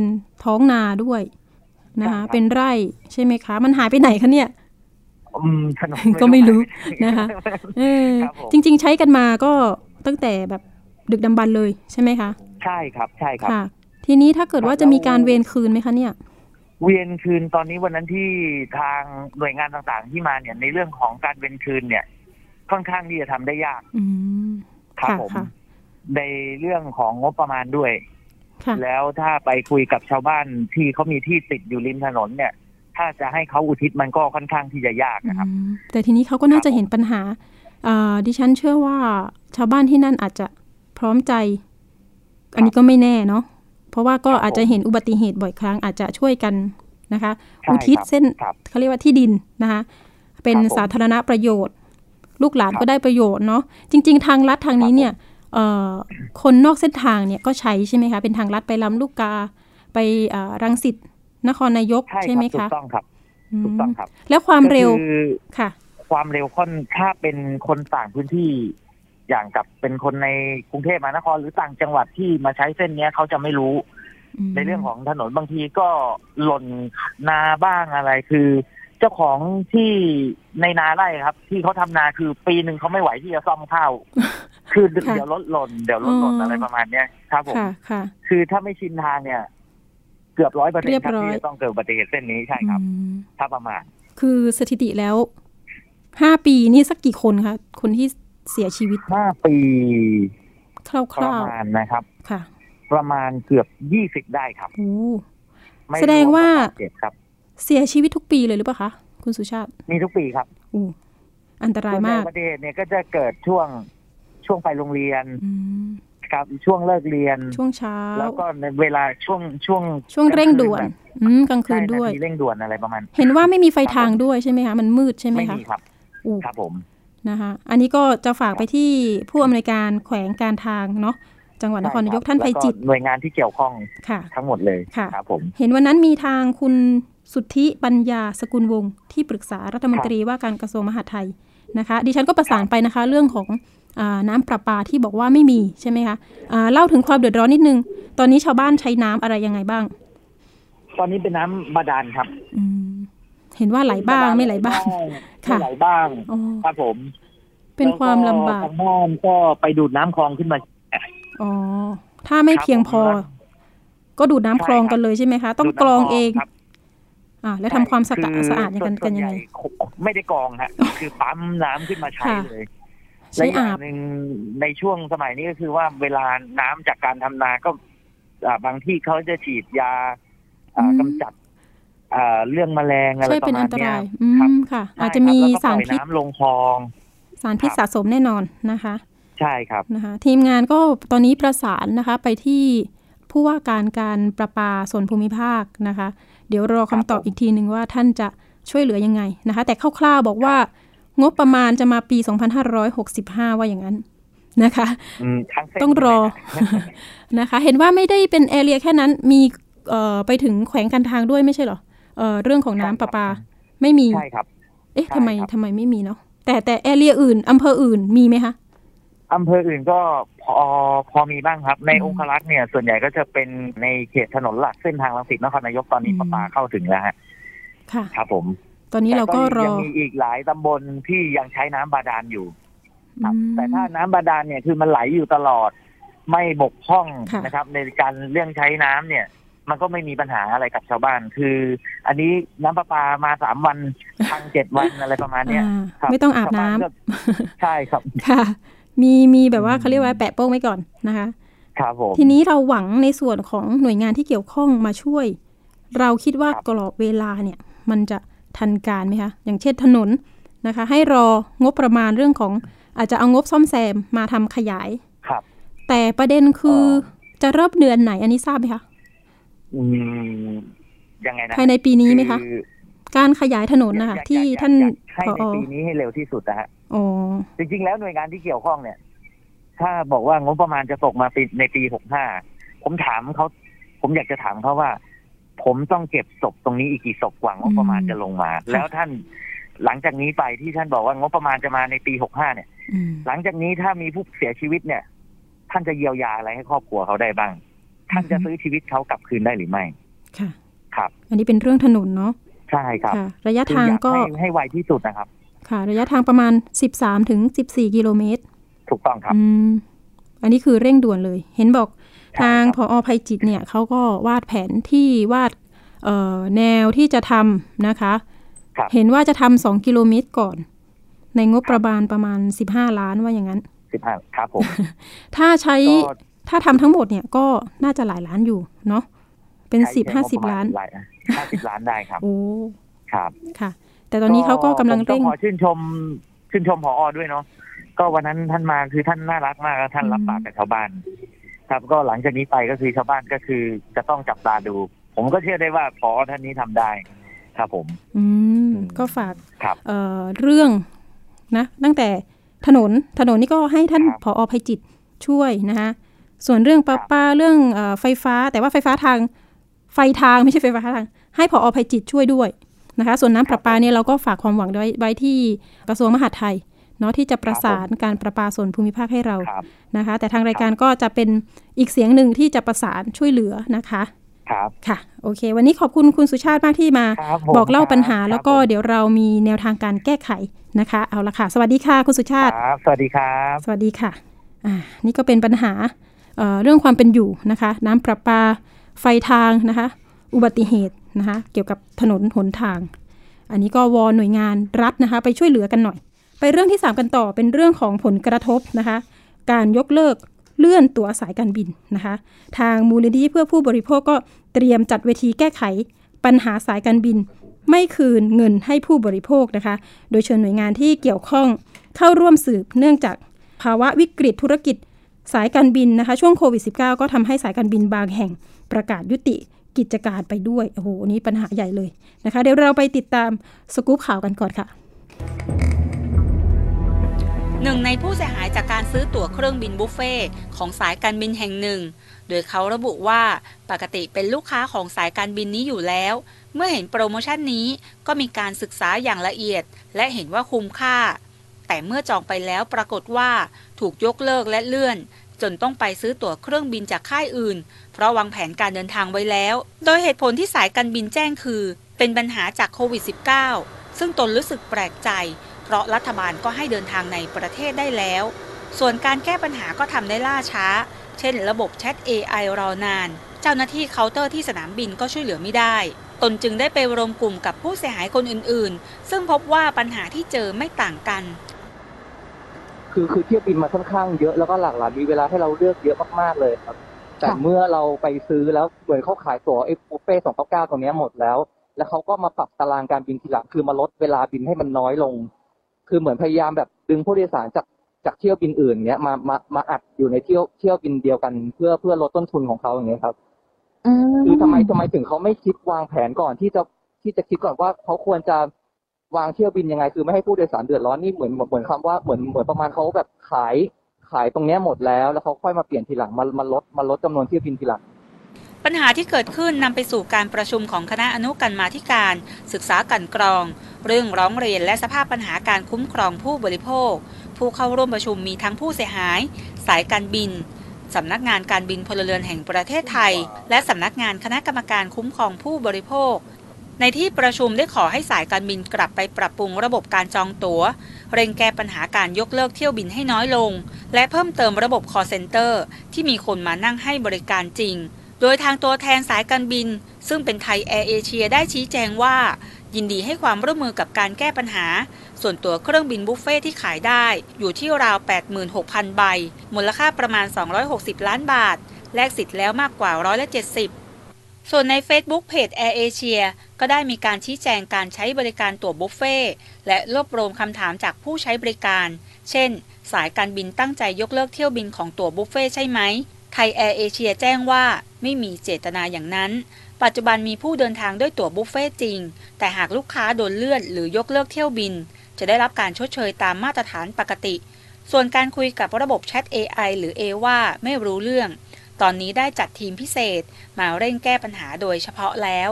ท้องนาด้วยนะคะใช่ครับเป็นไร่ใช่ไหมคะ มันหายไปไหนคะเนี่ยอืมถนนก็ไม่รู้นะคะเออครับผมจริง ๆ ใช้กันมาก็ตั้งแต่แบบดึกดำบรรพ์เลยใช่ไหมคะ ใช่ครับใช่ครับค่ะทีนี้ถ้าเกิดว่าจะมีการเวรคืนไหมคะเนี่ย เวียนคืนตอนนี้วันนั้นที่ทางหน่วยงานต่างๆที่มาเนี่ย ในเรื่องของการเวียนคืนเนี่ย ค่อนข้างที่จะทำได้ยากอืมครับค่ะผมค่ะในเรื่องของงบประมาณด้วยค่ะแล้วถ้าไปคุยกับชาวบ้านที่เขามีที่ติดอยู่ริมถนนเนี่ย ถ้าจะให้เขาอุทิศมันก็ค่อนข้างที่จะยากนะครับอืมแต่ทีนี้เขาก็น่าจะเห็นปัญหาเอ่อดิฉันเชื่อว่าชาวบ้านที่นั่นอาจจะพร้อมใจ อันนี้ก็ไม่แน่เนาะ เพราะว่าก็ครับอาจจะเห็นอุบัติเหตุบ่อยครั้งอาจจะช่วยกันนะคะใช่อุทิศครับเส้นครับเขาเรียกว่าที่ดินนะคะ เป็นครับผมสาธารณประโยชน์ ลูกหลานครับก็ได้ประโยชน์เนาะจริง ๆ ทางลัดทางนี้เนี่ยเอ่อคนนอกเส้นทางเนี่ยก็ใช้ใช่ไหมคะเป็นทางลัดไปลำลูกกาไปเอ่อรังสิตนครนายกใช่ใช่คไหมรับถูคะกต้องครับอืมถูกต้องครับ แล้วความเร็วก็คือค่ะ ความเร็วค่อนถ้าเป็นคนต่างพื้นที่ อย่างกับเป็นคนในกรุงเทพมหานครหรือต่างจังหวัดที่มาใช้เส้นเนี้ยเขาจะไม่รู้มในเรื่องของถนนบางทีก็หล่นนาบ้างอะไรคือ เจ้าของที่ในนาไร่ครับ ที่เขาทำนาคือปีหนึ่งเขาไม่ไหวที่จะซ่อมข้าวคือค่ะเดี๋ยวรถหล่นเดี๋ยวรถหล่นอ๋อออะไรประมาณเนี้ยครับผมค่ะค่ะคือถ้าไม่ชินทางเนี่ย เกือบร้อยเปอร์เซ็นเรียต์บครับร้อยที่จะต้องเกิดอุบัติเหตุเส้นนี้ใช่ครับอืมถ้าประมาณ คือสถิติแล้วห้าปีนี่สักกี่คนคะคนที่ เสียชีวิตห้าปีคร่ประาวมาณนะครับๆค่ะ ประมาณเกือบยี่สิบได้ครับโอ้ไม่แสดงว่ารมกับบดเจ็บครับ เสียชีวิตทุกปีเลยหรือเปล่าคะคุณสุชาติ มีทุกปีครับโอ้อันตรายมากส่วนใหญ่อุบัติเหตุเนี่ยก็จะเกิดช่วงช่วงไปโรงเรียนอืมครับช่วงเลิกเรียน ช่วงเช้า แล้วก็ในเวลาช่วงช่วง ช่วงเร่งด่วนกลางอืมกลางคืคืนนแบบด้วยใช่นาทีเร่งด่วนอะไรประมาณ เห็นว่าไม่มีไฟทางด้วยใช่ไหมคะมันมืดใช่ไหมไม่คะมีครับอู้ครับผม นะคะอันนี้ก็จะฝากไปที่ผู้อำนวยการแขวงการทางเนาะจังหวัดนครนายกท่านไพจิตรแล้วก็หน่วยงานที่เกี่ยวข้องค่ะทั้งหมดเลยค่ะครับผมเห็นวันนั้นมีทางคุณสุทธิปัญญาสกุลวงศ์ที่ปรึกษารัฐมนตรีว่าการกระทรวงมหาดไทยนะคะ ดิฉันก็ประสานไปนะคะ เรื่องของอาน้ำประปาที่บอกว่าไม่มีใช่ไหมคะอ่าเล่าถึงความเดือดร้อนนิดนึง ตอนนี้ชาวบ้านใช้น้ำอะไรยังไงบ้าง ตอนนี้เป็นน้ำบาดาลครับอืม เห็นว่าไหลบ้างไม่ไหลบ้างค่ะไม่ไหลบ้างอ๋อครับผม เป็นความลำบากแวทางบ้านก็ไปดูดน้ำคลองขึ้นมาอ๋อถ้าไม่ครับเพียงพอผมก็ดูดน้ำคลองกันเลยใช่ไหมคะ ต้องดูดน้ำกรองคลเองครับอ่าแล้วทำความสะอาดคือสะอาดยังไงส่กันวยังใหไงญ่ไม่ได้กรองฮะคือปั๊มน้ำขึ้นมาใช้ค่ะเลยใช้และอย่าอางบหนึ่งในช่วงสมัยนี้ก็คือว่าเวลาน้ำจากการทำนาก็อ่าบางที่เขาจะฉีดยาอ่าอืมกำจัดอ่า เรื่องแมลงอะไรใช่ปเป็นระมาอัณนตเนี้ยรายอืครับมค่ะใช่อาจจะมีครับแล้วก็สารปล่อยพิษน้ำลงคลอง สารพิษครับสะสมแน่นอนนะคะ ใช่ครับนะคะ ทีมงานก็ตอนนี้ประสานนะคะไปที่ผู้ว่าการการประปาส่วนภูมิภาคนะคะ เดี๋ยวรอคำตอบผมอีกทีหนึ่งว่าท่านจะช่วยเหลือยังไงนะคะ แต่คร่าวๆบอกว่างบประมาณจะมาปี 2565 ว่าอย่างนั้นนะคะอืมทั้งเส้นต้องรอนะคะ เห็นว่าไม่ได้เป็นแอเรียแค่นั้นมีเอ่อไปถึงแขวงการทางด้วยไม่ใช่เหรอ เอ่อเรื่องของน้ำประปาไม่มีใช่ครับ เอ๊ะใช่ทำไมครับทำไมไม่มีเนาะแต่แต่แอเรียอื่นอำเภออื่นมีไหมคะอำเภออื่นก็พอพอมีบ้างครับ ในอืมองครักษ์เนี่ย ส่วนใหญ่ก็จะเป็นในเขตถนนหลักเส้นทางลังสิตนครนายกตอนนี้อืมประปาเข้าถึงแล้วฮะค่ะครับผม ตอนนี้เราก็รอแต่ยังมีอีกหลายตำบลที่ยังใช้น้ำบาดาลอยู่ครับอืมแต่ถ้าน้ำบาดาลเนี่ยคือมันไหลอยู่ตลอด ไม่บกพร่องค่ะนะครับ ในการเรื่องใช้น้ำเนี่ย มันก็ไม่มีปัญหาอะไรกับชาวบ้าน คือ อันนี้น้ำประปามาสามวันพังเจ็ดวันอะไรประมาณเนี้ยอ่าครับไม่ต้องอาบน้ำชวก็ใช่ครับค่ะ มีมีแบบว่าเขาเรียกว่าแปะโป้งไว้ก่อนนะคะครับผมทีนี้เราหวังในส่วนของหน่วยงานที่เกี่ยวข้องมาช่วย เราคิดว่าครับกรอบเวลาเนี่ย มันจะทันการไหมคะ อย่างเช่นถนนนะคะ ให้รองบประมาณเรื่องของ อาจจะเอางบซ่อมแซมมาทำขยายครับ แต่ประเด็นคือออจะเริ่มเดือนไหนอันนี้ทราบไหมคะอืม ยังไงนะภายในปีนี้ไหมคะอการขยายถนนนะคะอยกที่อยกท่านอยกให้ผในอปีนี้ให้เร็วที่สุดนะฮะอ๋อจริง ๆ แล้วหน่วยงานที่เกี่ยวข้องเนี่ย ถ้าบอกว่างบประมาณจะตกมาปีในปีหกห้าผมถามเขาผมอยากจะถามเขาว่า ผมต้องเก็บศพตรงนี้อีกกี่ศพกว่างบประมาณจะลงมา แล้วท่านหลังจากนี้ไปที่ท่านบอกว่างบประมาณจะมาในปีหกห้าเนี่ยอืมหลังจากนี้ถ้ามีผู้เสียชีวิตเนี่ย ท่านจะเยียวยาอะไรให้ครอบครัวเขาได้บ้าง ท่านจะซื้อชีวิตเขากลับคืนได้หรือไม่ ค่ะ ครับ อันนี้เป็นเรื่องถนนเนาะ ใช่ครับค่ะระยะคือทางอยากก็ให้ให้ไวที่สุดนะครับ ค่ะ ระยะทางประมาณ13ถึง14กิโลเมตร ถูกต้องครับอืมอันนี้คือเร่งด่วนเลย เห็นบอกใช่ทางครับพออภัยจิตเนี่ยเขาก็วาดแผนที่วาดเอ่อแนวที่จะทำนะคะครับเห็นว่าจะทำสองกิโลเมตรก่อน ในงบประมาณประมาณ15ล้านว่าอย่างนั้นสิบห้าครับผม ถ้าใช้ก็ ถ้าทำทั้งหมดเนี่ยก็น่าจะหลายล้านอยู่เนาะเป็นใช้สิบใช้ห้างบสิบประมณล้านหยห้าสิบล้านได้ครับโอ้ครับค่ะ แต่ตอนนี้เขาก็กำลังเร่งผมต้องขอชื่นชมชื่นชมพอด้วยเนาะก็วันนั้นท่านมาคือท่านน่ารักมากแล้วท่านรับปากกับชาวบ้าน ครับก็หลังจากนี้ไปก็คือชาวบ้านก็คือจะต้องจับตาดู ผมก็เชื่อได้ว่าพอท่านนี้ทำได้ครับผม อืมก็ฝากครับเอ่อเรื่องนะ ตั้งแต่ถนนถนนนี่ก็ให้ท่านครับผอภัยจิตช่วยนะคะ ส่วนเรื่องประปาเรื่องเออไฟฟ้า แต่ว่าไฟฟ้าทางไฟทางไม่ใช่ไฟฟ้าทาง ให้ผอภัยจิตช่วยด้วยนะคะ ส่วนน้ำประปาเนี่ยเราก็ฝากความหวังไว้ไว้ที่กระทรวงมหาดไทยเนาะที่จะประสานการประปาส่วนภูมิภาคให้เราครับนะคะ แต่ทางรายการก็จะเป็นอีกเสียงหนึ่งที่จะประสานช่วยเหลือนะคะครับค่ะ โอเค วันนี้ขอบคุณคุณสุชาติมากที่มาครับผมบอกเล่าปัญหาครับแล้วก็ผมเดี๋ยวเรามีแนวทางการแก้ไขนะคะ เอาละค่ะ สวัสดีค่ะ คุณสุชาติครับสวัสดีครับ สวัสดีค่ะ อ่า นี่ก็เป็นปัญหา เเรื่องความเป็นอยู่นะคะน้ำประปาไฟทางนะคะอุบัติเหตุนะคะเกี่ยวกับถนนหนทาง อันนี้ก็วอนหน่วยงานรัฐนะคะไปช่วยเหลือกันหน่อย ไปเรื่องที่ 3 กันต่อเป็นเรื่องของผลกระทบนะคะการยกเลิกเลื่อนตั๋วสายการบินนะคะ ทางมูลนิธิเพื่อผู้บริโภคก็เตรียมจัดเวทีแก้ไขปัญหาสายการบิน ไม่คืนเงินให้ผู้บริโภคนะคะ โดยเชิญหน่วยงานที่เกี่ยวข้องเข้าร่วมสืบเนื่องจากภาวะวิกฤตธุรกิจ สายการบินนะคะ ช่วงโควิด -19 ก็ทำให้สายการบินบางแห่งประกาศยุติกิจการไปด้วย โอ้โห นี้ปัญหาใหญ่เลยนะคะ เดี๋ยวเราไปติดตามสกู๊ปข่าวกันก่อนค่ะหนึ่งในผู้เสียหายจากการซื้อตั๋วเครื่องบินบุฟเฟ่ของสายการบินแห่งหนึ่ง โดยเขาระบุว่าปกติเป็นลูกค้าของสายการบินนี้อยู่แล้ว เมื่อเห็นโปรโมชั่นนี้ก็มีการศึกษาอย่างละเอียด และเห็นว่าคุ้มค่า แต่เมื่อจองไปแล้วปรากฏว่า ถูกยกเลิกและเลื่อน จนต้องไปซื้อตั๋วเครื่องบินจากค่ายอื่น เพราะวางแผนการเดินทางไว้แล้ว โดยเหตุผลที่สายการบินแจ้งคือ เป็นปัญหาจากโควิด -19 ซึ่งตนรู้สึกแปลกใจ เพราะรัฐบาลก็ให้เดินทางในประเทศได้แล้ว ส่วนการแก้ปัญหาก็ทำได้ล่าช้า เช่น ระบบแชท AI รอนาน เจ้าหน้าที่เคาน์เตอร์ที่สนามบินก็ช่วยเหลือไม่ได้ตนจึงได้ไปรวมกลุ่มกับผู้เสียหายคนอื่นๆ ซึ่งพบว่าปัญหาที่เจอไม่ต่างกัน คือคือเที่ยวบินมาค่อนข้างเยอะแล้วก็หลากหลายมีเวลาให้เราเลือกเยอะมากๆเลยครับ แต่เมื่อเราไปซื้อแล้วเหมือนเขาขายตั๋วไอ้บุฟเฟ่สองเก้าเก้าตรงเนี้ยหมดแล้ว แล้วเขาก็มาปรับตารางการบินทีหลังคือมาลดเวลาบินให้มันน้อยลง คือเหมือนพยายามแบบดึงผู้โดยสารจากจากเที่ยวบินอื่นเนี้ยมามามาอัดอยู่ในเที่ยวเที่ยวบินเดียวกัน เพื่อเพื่อลดต้นทุนของเขาอย่างเงี้ยครับคือทำไมทำไมถึงเขาไม่คิดวางแผนก่อนที่จะที่จะคิดก่อนว่าเขาควรจะ วางเที่ยวบินยังไง คือไม่ให้ผู้โดยสารเดือดร้อนนี่เหมือนเหมือนคำว่าเหมือนเหมือนประมาณเขาแบบขายขายตรงนี้หมดแล้ว แล้วเขาค่อยมาเปลี่ยนทีหลังมามาลดมาลดจำนวนเที่ยวบินทีหลังปัญหาที่เกิดขึ้นนำไปสู่การประชุมของคณะอนุกรรมาธิการ ศึกษากันกรอง เรื่องร้องเรียนและสภาพปัญหาการคุ้มครองผู้บริโภค ผู้เข้าร่วมประชุมมีทั้งผู้เสียหาย สายการบินสำนักงานการบินพลเรือนแห่งประเทศไทย และสำนักงานคณะกรรมการคุ้มครองผู้บริโภค ในที่ประชุมได้ขอให้สายการบินกลับไปปรับปรุงระบบการจองตัว๋ว เร่งแก้ปัญหาการยกเลิกเที่ยวบินให้น้อยลง และเพิ่มเติมระบบ call center ที่มีคนมานั่งให้บริการจริง โดยทางตัวแทนสายการบิน ซึ่งเป็นไทยแอร์เอเชียได้ชี้แจงว่า ยินดีให้ความร่วมมือกับการแก้ปัญหา ส่วนตัวเครื่องบินบุฟเฟ่ที่ขายได้ อยู่ที่ราว 86,000 ใบ มูลค่าประมาณ 260 ล้านบาท แลกสิทธิ์แล้วมากกว่าร้อยละ70 ส่วนใน Facebook เพจ Air Asia ก็ได้มีการชี้แจงการใช้บริการตั๋วบุฟเฟ่และรวบรวมคำถามจากผู้ใช้บริการ เช่น สายการบินตั้งใจยกเลิกเที่ยวบินของตั๋วบุฟเฟ่ใช่ไหม ไทยแอร์เอเชียแจ้งว่าไม่มีเจตนาอย่างนั้น ปัจจุบันมีผู้เดินทางด้วยตั๋วบุฟเฟ่จริง แต่หากลูกค้าโดนเลื่อนหรือยกเลิกเที่ยวบิน จะได้รับการชดเชยตามมาตรฐานปกติ ส่วนการคุยกับระบบแชท AI หรือ A ว่าไม่รู้เรื่อง ตอนนี้ได้จัดทีมพิเศษมาเร่งแก้ปัญหาโดยเฉพาะแล้ว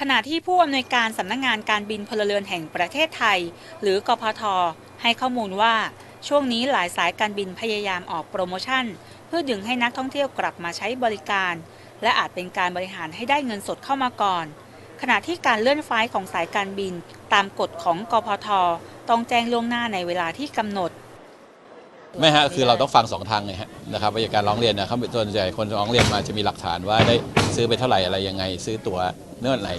ขณะที่ผู้อำนวยการสำนักงงานการบินพลเรือนแห่งประเทศไทย หรือกพท ให้ข้อมูลว่าช่วงนี้หลายสายการบินพยายามออกโปรโมชั่น เพื่อดึงให้นักท่องเที่ยวกลับมาใช้บริการ และอาจเป็นการบริหารให้ได้เงินสดเข้ามาก่อน ขณะที่การเลื่อนไฟล์ของสายการบิน ตามกฎของกพท ต้องแจ้งล่วงหน้าในเวลาที่กำหนด ไม่ฮะคือเราต้องฟังสองทางไงฮะนะครับว่าการร้องเรียนนะเขาส่วนใหญ่คนร้องเรียนมาจะมีหลักฐานว่าได้ซื้อไปเท่าไหร่อะไรยังไง ซื้อตั๋วเนื่อไหน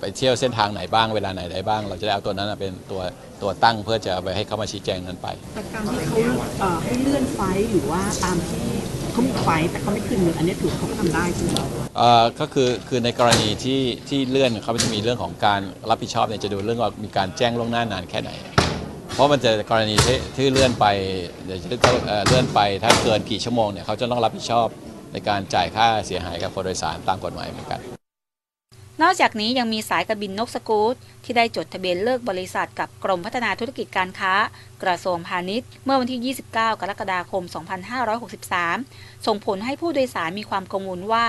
ไปเที่ยวเส้นทางไหนบ้างเวลาไหนได้บ้าง เราจะได้เอาตัวนั้นเป็นตัวตัวตั้งเพื่อจะไปให้เขามาชี้แจงนั้นไปแต่การที่เขาให้เลื่อนไฟหรือว่าตามที่เขามีไฟแต่เขาไม่คืนเงินอันนี้ถือเขาทำได้ใช่ไหมเอ่อก็คือคือในกรณีที่ที่เลื่อนเขาจะมีเรื่องของการรับผิดชอบเนี่ยจะดูเรื่องว่ามีการแจ้งล่วงหน้านานแค่ไหน เพราะมันจะกรณีที่ที่เลื่อนไปเดี๋ยวจะเลื่อนไปถ้าเกินกี่ชั่วโมงเนี่ยเขาจะต้องรับผิดชอบในการจ่ายค่าเสียหายกับผู้โดยสารตามกฎหมายเหมือนกัน นอกจากนี้ยังมีสายการบินนกสกูตที่ได้จดทะเบียนเลิกบริษัทกับกรมพัฒนาธุรกิจการค้า กระทรวงพาณิชย์ เมื่อวันที่ 29 กรกฎาคม 2563 ส่งผลให้ผู้โดยสารมีความกังวลว่า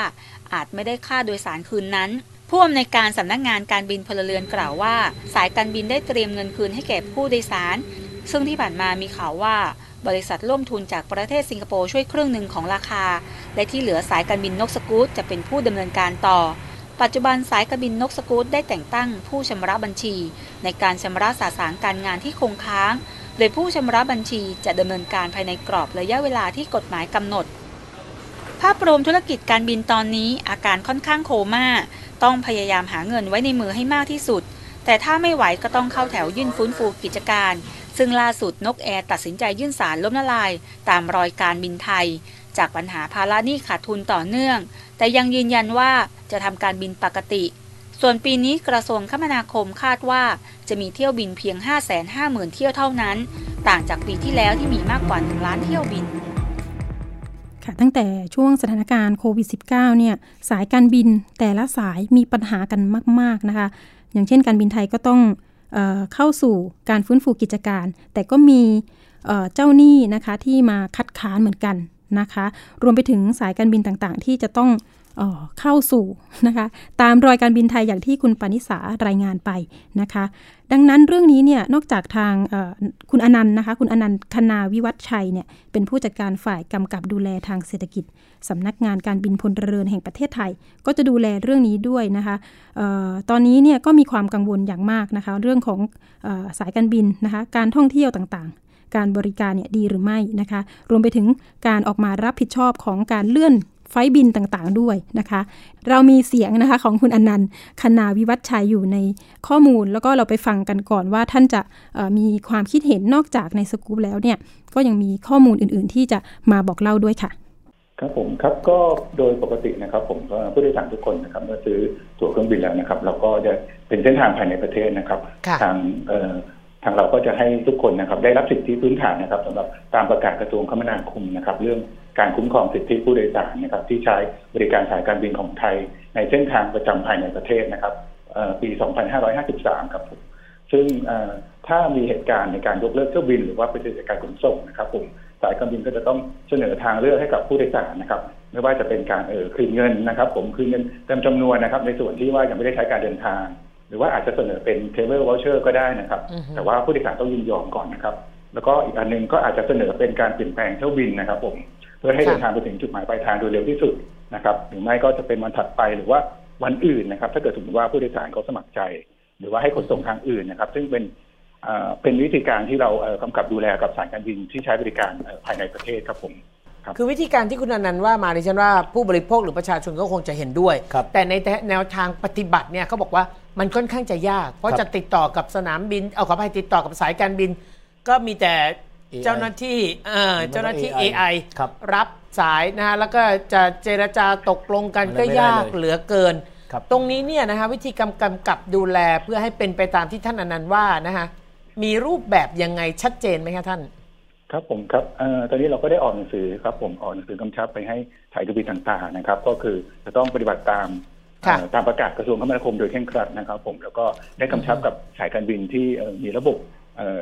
อาจไม่ได้ค่าโดยสารคืนนั้น ผู้อำนวยการสำนักงงานการบินพลเรือนกล่าวว่า สายการบินได้เตรียมเงินคืนให้แก่ผู้โดยสาร ซึ่งที่ผ่านมามีข่าวว่าบริษัทร่วมทุนจากประเทศสิงคโปร์ช่วยครึ่งหนึ่งของราคา และที่เหลือสายการบินนกสกูตจะเป็นผู้ดำเนินการต่อ ปัจจุบันสายการบินนกสกูตได้แต่งตั้งผู้ชำระบัญชี ในการชำระสาสางการงานที่คงค้าง โดยผู้ชำระบัญชีจะดำเนินการภายในกรอบระยะเวลาที่กฎหมายกำหนด ภาพรวมธุรกิจการบินตอนนี้อาการค่อนข้างโคม่า ต้องพยายามหาเงินไว้ในมือให้มากที่สุด แต่ถ้าไม่ไหวก็ต้องเข้าแถวยื่นฟื้นฟูกิจการ ซึ่งล่าสุดนกแอร์ตัดสินใจยื่นสารล้มละลาย ตามรอยการบินไทย จากปัญหาภาระหนี้ขาดทุนต่อเนื่อง แต่ยังยืนยันว่าจะทำการบินปกติ ส่วนปีนี้กระทรวงคมนาคมคาดว่า จะมีเที่ยวบินเพียง 550,000 เที่ยวเท่านั้น ต่างจากปีที่แล้วที่มีมากกว่า1ล้านเที่ยวบิน ค่ะ ตั้งแต่ช่วงสถานการณ์โควิด -19 เนี่ยสายการบินแต่ละสายมีปัญหากันมาก ๆ นะคะ อย่างเช่นการบินไทยก็ต้องเอเข้าสู่การฟื้นฟูกิจการ แต่ก็มีเจ้าหนี้นะคะที่มาคัดค้านเหมือนกันนะคะ รวมไปถึงสายการบินต่างๆ ที่จะต้อง เข้าสู่นะคะตามรอยการบินไทยอย่างที่คุณปานิสารายงานไปนะคะ ดังนั้นเรื่องนี้เนี่ยนอกจากทางคุณอนันต์นะคะคุณอนันต์คณาวิวัฒชัยเนี่ยเป็นผู้จัดการฝ่ายกำกับดูแลทางเศรษฐกิจสำนักงานการบินพลเรือนแห่งประเทศไทย ก็จะดูแลเรื่องนี้ด้วยนะคะออตอนนี้เนี่ยก็มีความกังวลอย่างมากนะคะเรื่องของอสายการบินนะคะการท่องเที่ยวต่างๆการบริการเนี่ยดีหรือไม่นะคะ รวมไปถึงการออกมารับผิดชอบของการเลื่อน ไฟบินต่างๆด้วยนะคะ เรามีเสียงนะคะของคุณอนันต์คณาวิวัฒชัยอยู่ในข้อมูล แล้วก็เราไปฟังกันก่อนว่าท่านจะมีความคิดเห็นนอกจากในสกู๊ปแล้วเนี่ยก็ยังมีข้อมูลอื่นๆ ที่จะมาบอกเล่าด้วยค่ะ ครับผมครับก็โดยปกตินะครับ ผมก็ผู้โดยสารทุกคนนะครับเมื่อซื้อตั๋วเครื่องบินแล้วนะครับ เราก็จะเป็นเส้นทางภายในประเทศนะครับ ทาง ทางเราก็จะให้ทุกคนนะครับได้รับสิทธิพื้นฐานนะครับสำหรับตามประกาศกระทรวงคมนาคมนะครับ เรื่องการคุ้มครองสิทธิผู้โดยสารนะครับ ที่ใช้บริการสายการบินของไทย ในเส้นทางประจำภายในประเทศนะครับปี 2553 ครับผมซึ่งถ้ามีเหตุการณ์ในการยกเลิกเที่ยวบิน หรือว่าปฏิเสธการขนส่งนะครับผมสายการบินก็จะต้องเสนอทางเลือกให้กับผู้โดยสารนะครับไม่ว่าจะเป็นการเออคืนเงินนะครับ ผมคืนเงินเต็มจำนวนนะครับ ในส่วนที่ว่ายังไม่ได้ใช้การเดินทาง หรือว่าอาจจะเสนอเป็น travel voucher ก็ได้นะครับ แต่ว่าผู้โดยสารต้องยินยอมก่อนนะครับ แล้วก็อีกอันนึงก็อาจจะเสนอเป็นการเปลี่ยนแปลงเที่ยวบินนะครับ ผม เพื่อให้เดินทางไปถึงจุดหมายปลายทางโดยเร็วที่สุดนะครับ หรือไม่ก็จะเป็นวันถัดไปหรือว่าวันอื่นนะครับ ถ้าเกิดสมมติว่าผู้โดยสารเขาสมัครใจ หรือว่าให้ขนส่งทางอื่นนะครับ ซึ่งเป็นเป็นวิธีการที่เรากำกับดูแลกับสายการบินที่ใช้บริการภายในประเทศครับผมคือวิธีการที่คุณอนันต์ว่ามาดิฉันว่าผู้บริโภคหรือประชาชนก็คงจะเห็นด้วย แต่ในแนวทางปฏิบัติเนี่ยเขาบอกว่า มันค่อนข้างจะยาก เพราะจะติดต่อกับสนามบิน เอาขอไปติดต่อกับสายการบิน ก็มีแต่เจ้าหน้าที่เจ้าหน้าที่ AI รับสายนะฮะแล้วก็จะเจรจาตกลงกันก็ยากเหลือเกิน ตรงนี้เนี่ยนะฮะวิธีกำกำกับดูแลเพื่อให้เป็นไปตามที่ท่านอนันต์ว่านะฮะมีรูปแบบยังไงชัดเจนไหมคะท่าน ครับผมครับอตอนนี้เราก็ได้ออกหนังสือครับผมออกหนังสือกำชับไปให้สายการบินต่างๆนะครับ ก็คือจะต้องปฏิบัติตาม ตามประกาศกระทรวงคมนาคมโดยเคร่งครัดนะครับผมแล้วก็ได้กำชับกับสายการบินที่มีระบบ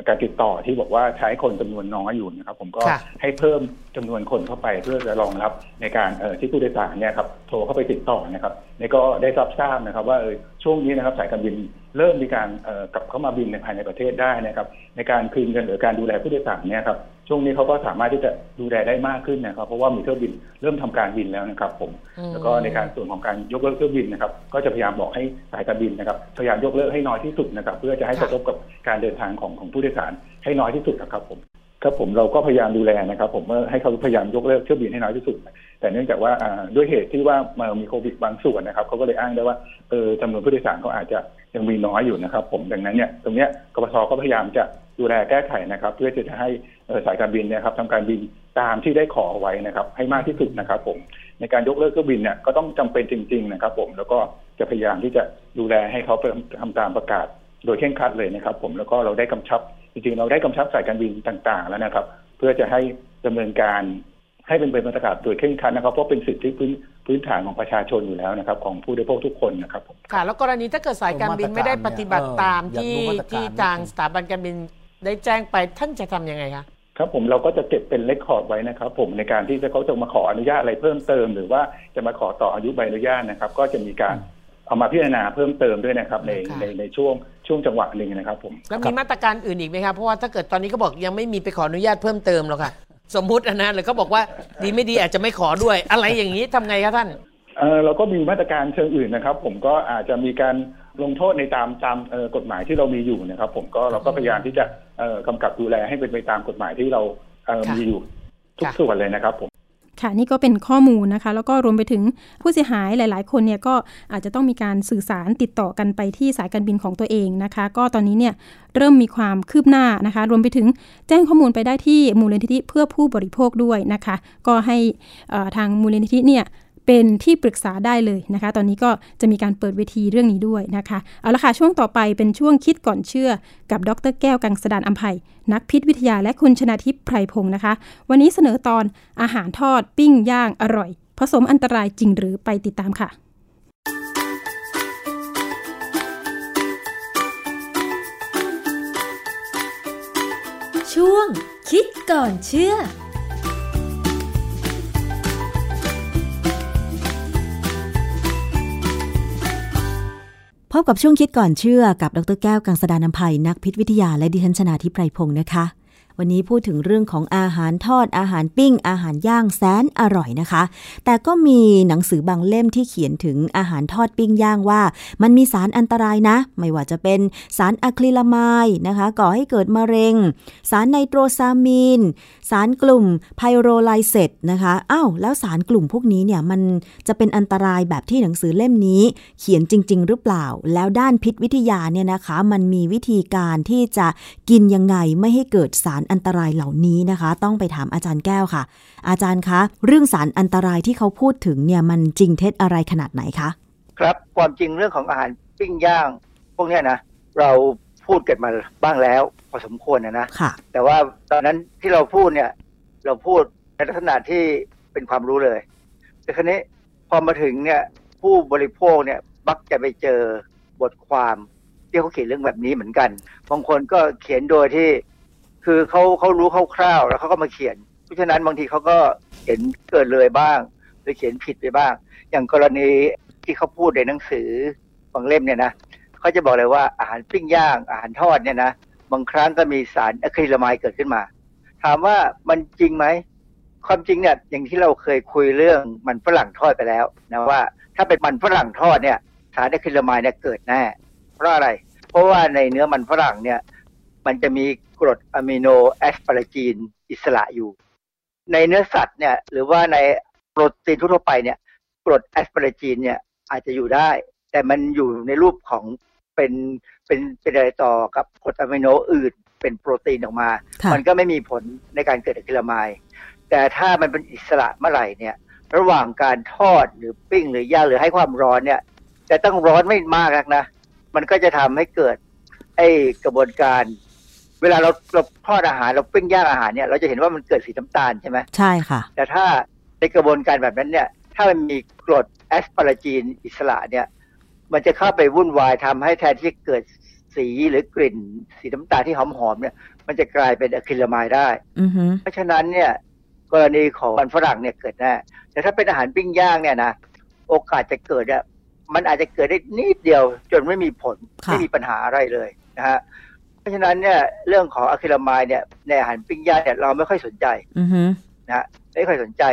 การติดต่อที่บอกว่าใช้คนจำนวนน้อยอยู่นะครับ ผมก็ให้เพิ่มจำนวนคนเข้าไปเพื่อจะรองรับในการที่ผู้โดยสารเนี่ยครับโทรเข้าไปติดต่อนะครับนี่ก็ได้รับทราบนะครับ ว่าช่วงนี้นะครับสายการบินเริ่มมีการกลับเข้ามาบินในภายในประเทศได้นะครับ ในการคืนเงินหรือการดูแลผู้โดยสารเนี่ยครับ ช่วงนี้เขาก็สามารถที่จะดูแลได้มากขึ้นนะครับ เพราะว่ามีเที่ยวบินเริ่มทำการบินแล้วนะครับ ผม แล้วก็ในการส่วนของการยกเลิกเที่ยวบินนะครับ ก็จะพยายามบอกให้สายการบินนะครับพยายามยกเลิกให้น้อยที่สุดนะครับ เพื่อจะให้กระทบกับการเดินทางของของผู้โดยสารให้น้อยที่สุดนะครับ ผมครับผมเราก็พยายามดูแลนะครับ ผมเมื่อให้เขาพยายามยกเลิกเที่ยวบินให้น้อยที่สุด แต่เนื่องจากว่าด้วยเหตุที่ว่ามามีโควิดบางส่วนนะครับเขาก็เลยอ้างได้ว่าเออจำนวนผู้โดยสารเขาอาจจะยังมีน้อยอยู่นะครับ ผมดังนั้นเนี่ยตรงเนี้ยกบพก็พยายามจะ ดูแลแก้ไขนะครับ เพื่อจะให้สายการบินเนี่ยครับทำการบินตามที่ได้ขอไว้นะครับ ให้มากที่สุดนะครับ ผม ในการยกเลิกเครื่องบินเนี่ยก็ต้องจำเป็นจริง ๆ นะครับ ผมแล้วก็จะพยายามที่จะดูแลให้เขาทำตามประกาศ โดยเคร่งครัดเลยนะครับ ผมแล้วก็เราได้กำชับจริงๆ เราได้กำชับสายการบินต่าง ๆ แล้วนะครับ เพื่อจะให้ดำเนินการให้เป็นไปตามประกาศโดยเคร่งครัดนะครับ เพราะเป็นสิทธิพื้นพื้นฐานของประชาชนอยู่แล้วนะครับ ของผู้บริโภคทุกคนนะครับค่ะแล้วกรณีถ้าเกิดสายการบินไม่ได้ปฏิบัติตามที่ที่ทางสถาบันการบิน ได้แจ้งไปท่านจะทํำยังไงคะครับผมเราก็จะเก็บเป็นเลคคอร์ดไว้นะครับ ผมในการที่จะเขาจะมาขออนุญาตอะไรเพิ่มเติม หรือว่าจะมาขอต่ออายุใบอนุญาตนะครับ ก็จะมีการเอามาพิจารณาเพิ่มเติมด้วยนะครับ ในในในช่วงช่วงจังหวะหนึ่งนะครับผมแล้วมีมาตรการอื่นอีกไหมครับเพราะว่าถ้าเกิดตอนนี้ก็บอกยังไม่มีไปขออนุญาตเพิ่มเติมหรอกค่ะสมมุตินะหรือเขาบอกว่าดีไม่ดีอาจจะไม่ขอด้วย อะไรอย่างนี้ทำไงครับท่านเออเราก็มีมาตรการเชิงอื่นนะครับ ผมก็อาจจะมีการ ลงโทษในตามตามกฎหมายที่เรามีอยู่นะครับ ผมก็เราก็พยายามที่จะกำกับดูแลให้เป็นไปตามกฎหมายที่เรามีอยู่ทุกส่วนเลยนะครับผมค่ะนี่ก็เป็นข้อมูลนะคะ แล้วก็รวมไปถึงผู้เสียหายหลาย ๆ คนเนี่ยก็อาจจะต้องมีการสื่อสารติดต่อกันไปที่สายการบินของตัวเองนะคะ ก็ตอนนี้เนี่ยเริ่มมีความคืบหน้านะคะ รวมไปถึงแจ้งข้อมูลไปได้ที่มูลนิธิเพื่อผู้บริโภคด้วยนะคะ ก็ให้ทางมูลนิธิเนี่ย เป็นที่ปรึกษาได้เลยนะคะ ตอนนี้ก็จะมีการเปิดเวทีเรื่องนี้ด้วยนะคะ เอาละค่ะ ช่วงต่อไปเป็นช่วงคิดก่อนเชื่อ กับดรแก้วกังสดานอัมภัยนักพิษวิทยาและคุณชนาทิพย์ไพรพงศ์นะคะ วันนี้เสนอตอนอาหารทอด ปิ้งย่างอร่อย ผสมอันตรายจริงหรือไปติดตามค่ะช่วงคิดก่อนเชื่อ พบกับช่วงคิดก่อนเชื่อกับดรแก้วกังสดานนภัยนักพิษวิทยาและดิฉันชนาทิพไพรพงศ์นะคะ วันนี้พูดถึงเรื่องของอาหารทอด อาหารปิ้ง อาหารย่างแสนอร่อยนะคะ แต่ก็มีหนังสือบางเล่มที่เขียนถึงอาหารทอดปิ้งย่างว่า มันมีสารอันตรายนะ ไม่ว่าจะเป็นสารอะคริลามายนะคะ ก่อให้เกิดมะเร็ง สารไนโตรซามีน สารกลุ่มไพโรไลเซตนะคะอ้าวแล้วสารกลุ่มพวกนี้เนี่ยมันจะเป็นอันตรายแบบที่หนังสือเล่มนี้ เขียนจริง ๆ หรือเปล่า แล้วด้านพิษวิทยาเนี่ยนะคะ มันมีวิธีการที่จะกินยังไงไม่ให้เกิดสารอันตรายเหล่านี้นะคะ ต้องไปถามอาจารย์แก้วค่ะ อาจารย์คะ เรื่องสารอันตรายที่เขาพูดถึงเนี่ยมันจริงเท็จอะไรขนาดไหนคะ ครับความจริงเรื่องของอาหารปิ้งย่าง พวกนี้นะเราพูดกันมาบ้างแล้วพอสมควรนะนะะแต่ว่าตอนนั้นที่เราพูดเนี่ย เราพูดในลักษณะที่เป็นความรู้เลย แต่ครั้นี้พอมาถึงเนี่ยผู้บริโภคเนี่ยมักจะไปเจอบทความที่เขาเขียนเรื่องแบบนี้เหมือนกัน บางคนก็เขียนโดยที่ คือเขาเขารู้คร่าวๆแล้วเขาก็มาเขียน เพราะฉะนั้นบางทีเขาก็เห็นเกิดเลยบ้างหรือเขียนผิดไปบ้าง อย่างกรณีที่เขาพูดในหนังสือบางเล่มเนี่ยนะเขาจะบอกเลยว่าอาหารปิ้งย่างอาหารทอดเนี่ยนะบางครั้งก็มีสารอะคริลามายเกิดขึ้นมา ถามว่ามันจริงไหมความจริงเนี่ยอย่างที่เราเคยคุยเรื่องมันฝรั่งทอดไปแล้วนะว่า ถ้าเป็นมันฝรั่งทอดเนี่ยสารอะคริลามายเนี่ยเกิดแน่เพราะอะไร เพราะว่าในเนื้อมันฝรั่งเนี่ย มันจะมีกรดอะมิโน asparagine อิสระอยู่ ในเนื้อสัตว์เนี่ยหรือว่าในโปรตีนทั่วไปเนี่ยกรด asparagine เนี่ยอาจจะอยู่ได้ แต่มันอยู่ในรูปของเป็นเป็นเป็นอะไรต่อกับกรดอะมิโนอื่นเป็นโปรตีนออกมา มันก็ไม่มีผลในการเกิด acrylamide แต่ถ้ามันเป็นอิสระเมื่อไหร่เนี่ย ระหว่างการทอดหรือปิ้งหรือย่างหรือให้ความร้อนเนี่ยจะต้องร้อนไม่มากนักนะ มันก็จะทำให้เกิดไอ้กระบวนการ เวลาเราเราทอดอาหารเราปิ้งย่างอาหารเนี่ย เราจะเห็นว่ามันเกิดสีน้ำตาลใช่ไหมใช่ค่ะ แต่ถ้าในกระบวนการแบบนั้นเนี่ย ถ้ามันมีกรดแอสปาราจีนอิสระเนี่ย มันจะเข้าไปวุ่นวายทำให้แทนที่เกิดสีหรือกลิ่น สีน้ำตาลที่หอมๆเนี่ย มันจะกลายเป็นอะคริลามายได้อือฮึเพราะฉะนั้นเนี่ย กรณีของมันฝรั่งเนี่ยเกิดแน่แต่ถ้าเป็นอาหารปิ้งย่างเนี่ยนะโอกาสจะเกิดเนี่ยมันอาจจะเกิดได้นิดเดียวจนไม่มีผลไม่มีปัญหาอะไรเลยนะฮะเพ ราะฉะนั้นเนี่ยเรื่องของอะคริลามายเนี่ยในอาหารปิ้งย่างเนี่ยเราไม่ค่อยสนใจอือฮึนะฮะไม่ค่อยสนใจ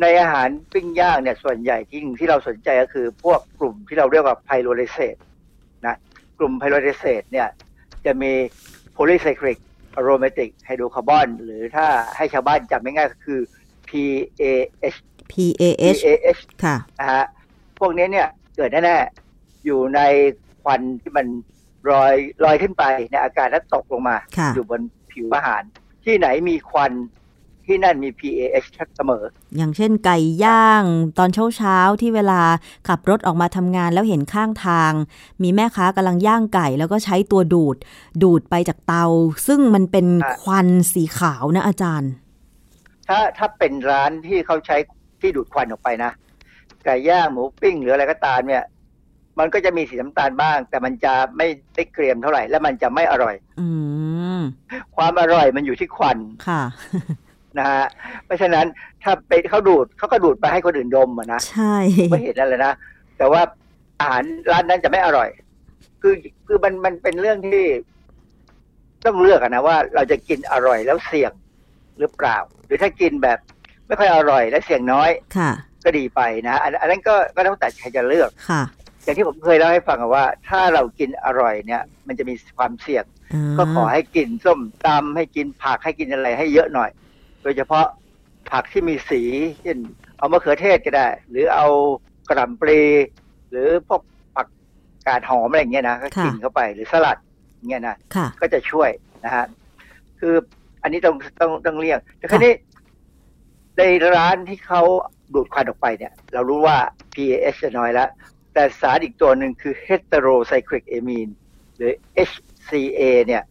ในอาหารปิ้งย่างเนี่ยส่วนใหญ่ที่ที่เราสนใจก็คือ พวกกลุ่มที่เราเรียกว่าไพโรเลเซตนะกลุ่มไพโรเลเซตเนี่ยจะมีโพลีไซคลิกอะโรมาติกไฮโดรคาร์บอนหรือถ้าให้ชาวบ้านจำง่ายๆก็คือ PAH PAH PAH ค่ะนะฮะพวกนี้เนี่ยเกิดแน่ๆอยู่ในควันที่มัน ลอยลอยขึ้นไปในอากาศแล้วตกลงมาค่ะอยู่บนผิวอาหาร ที่ไหนมีควันที่นั่นมี PAH เสมอ อย่างเช่นไก่ย่างตอนเช้าเช้าๆที่เวลาขับรถออกมาทำงานแล้วเห็นข้างทาง มีแม่ค้ากำลังย่างไก่แล้วก็ใช้ตัวดูด ดูดไปจากเตา ซึ่งมันเป็นควันสีขาวนะอาจารย์ ถ้าถ้าเป็นร้านที่เขาใช้ที่ดูดควันออกไปนะ ไก่ย่างหมูปิ้งหรืออะไรก็ตามเนี่ย มันก็จะมีสีน้ำตาลบ้าง แต่มันจะไม่ได้เกรียมเท่าไหร่ และมันจะไม่อร่อย อืมความอร่อยมันอยู่ที่ควันค่ะนะฮะเพราะฉะนั้นถ้าไปเขาดูดเขาก็ดูดไปให้คนอื่นดมอะนะใช่ไม่เห็นนั่นเลยนะแต่ว่าอาหารร้านนั้นจะไม่อร่อย คือคือมันมันเป็นเรื่องที่ ต้องเลือกอะนะว่าเราจะกินอร่อยแล้วเสี่ยงหรือเปล่า หรือถ้ากินแบบไม่ค่อยอร่อยและเสี่ยงน้อย ค่ะ ก็ดีไปนะอันอันนั้นก็ก็ต้องแต่ใครจะเลือกค่ะ อย่างที่ผมเคยเล่าให้ฟังอะว่า ถ้าเรากินอร่อยเนี่ย มันจะมีความเสี่ยง ก็ขอให้กินส้มตำให้กินผักให้กินอะไรให้เยอะหน่อย โดยเฉพาะผักที่มีสีเช่นเอามะเขือเทศก็ได้ หรือเอากระหล่ำปลีหรือพวกผักกาดหอมอะไรอย่างเงี้ยนะก็กินเข้าไปหรือสลัดอย่างเงี้ยนะค่ะก็จะช่วยนะฮะคืออันนี้ต้องต้องต้องเลี่ยงแต่คราวนี้ในร้านที่เขาดูดควันออกไปเนี่ย เรารู้ว่า PAH จะน้อยแล้ว แต่สารอีกตัวหนึ่งคือ heterocyclic amine หรือ HCA เนี่ย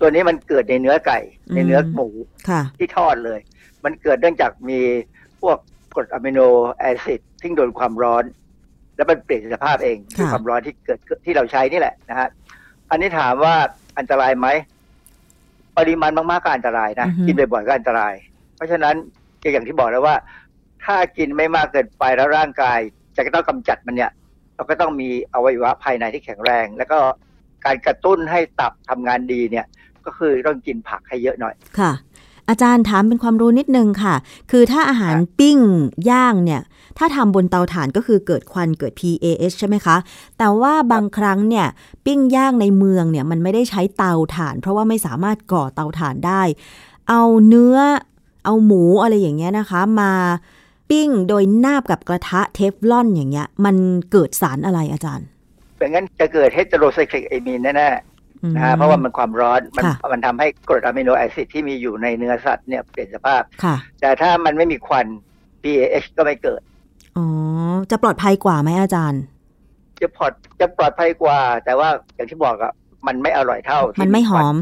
ตัวนี้มันเกิดในเนื้อไก่ ในเนื้อหมูค่ะที่ทอดเลย มันเกิดเนื่องจากมีพวกกรดอะมิโนแอซิดที่โดนความร้อน แล้วมันเปลี่ยนสภาพเองด้วยความร้อนที่เกิดที่เราใช้นี่แหละนะฮะอันนี้ถามว่าอันตรายไหมปริมาณมากๆก็อันตรายนะอือฮึกินบ่อยๆก็อันตราย เพราะฉะนั้นอย่างที่บอกแล้วว่า ถ้ากินไม่มากเกินไปแล้วร่างกายจะต้องกำจัดมันเนี่ย เราก็ต้องมีอวัยวะภายในที่แข็งแรง แล้วก็การกระตุ้นให้ตับทำงานดีเนี่ยก็คือต้องกินผักให้เยอะหน่อยค่ะ อาจารย์ถามเป็นความรู้นิดนึงค่ะ คือถ้าอาหารปิ้งย่างเนี่ย ถ้าทำบนเตาถ่านก็คือเกิดควันเกิด PAH ใช่ไหมคะ แต่ว่าบางครั้งเนี่ย ปิ้งย่างในเมืองเนี่ย มันไม่ได้ใช้เตาถ่าน เพราะว่าไม่สามารถก่อเตาถ่านได้ เอาเนื้อเอาหมูอะไรอย่างเงี้ยนะคะ มา ปิ้งโดยนาบกับกระทะเทฟลอนอย่างเงี้ย มันเกิดสารอะไรอาจารย์เป็นงั้นจะเกิดเฮตโรไซคลิกเอมีนแน่ๆนะฮะเพราะว่ามันความร้อนมันค่ะมันทำให้กรดอะมิโนแอซิดที่มีอยู่ในเนื้อสัตว์เนี่ยเปลี่ยนสภาพค่ะแต่ถ้ามันไม่มีควัน PAH ก็ไม่เกิดอ๋อจะปลอดภัยกว่าไหมอาจารย์ จะปลอดจะปลอดภัยกว่า แต่ว่าอย่างที่บอกอะมันไม่อร่อยเท่าที่มันไม่หอม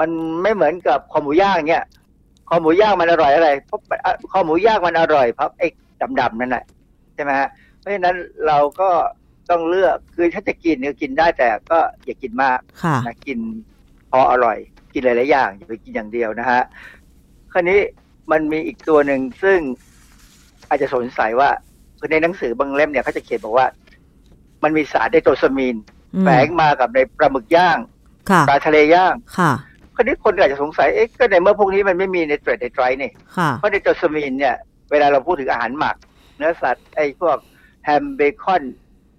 มันไม่เหมือนกับคอหมูย่างเนี่ย คอหมูย่างมันอร่อยอะไรเพราะอะคอหมูย่างมันอร่อยเพราะไอ้ดำๆนั่นแหละใช่ไหมฮะเพราะฉะนั้นเราก็ต้องเลือกคือถ้าจะกินก็กินได้แต่ก็อย่ากินมากค่ะนะกินพออร่อย กินหลายๆอย่างอย่าไปกินอย่างเดียวนะฮะคราวนี้มันมีอีกตัวหนึ่งซึ่งอาจจะสงสัยว่าคือในหนังสือบางเล่มเนี่ยเขาจะเขียนบอกว่า มันมีสารไดโตซามีนอืมแฝงมากับในปลาหมึกย่างค่ะปลาทะเลย่างค่ะ คราวนี้คนอาจจะสงสัยเอ๊ะก็ในเมื่อพวกนี้มันไม่มีในเทรดในไตรนี่ค่ะเพราะในโตซามีนเนี่ยเวลาเราพูดถึงอาหารหมัก เนื้อสัตว์ไอ้พวกแฮมเบคอนกุ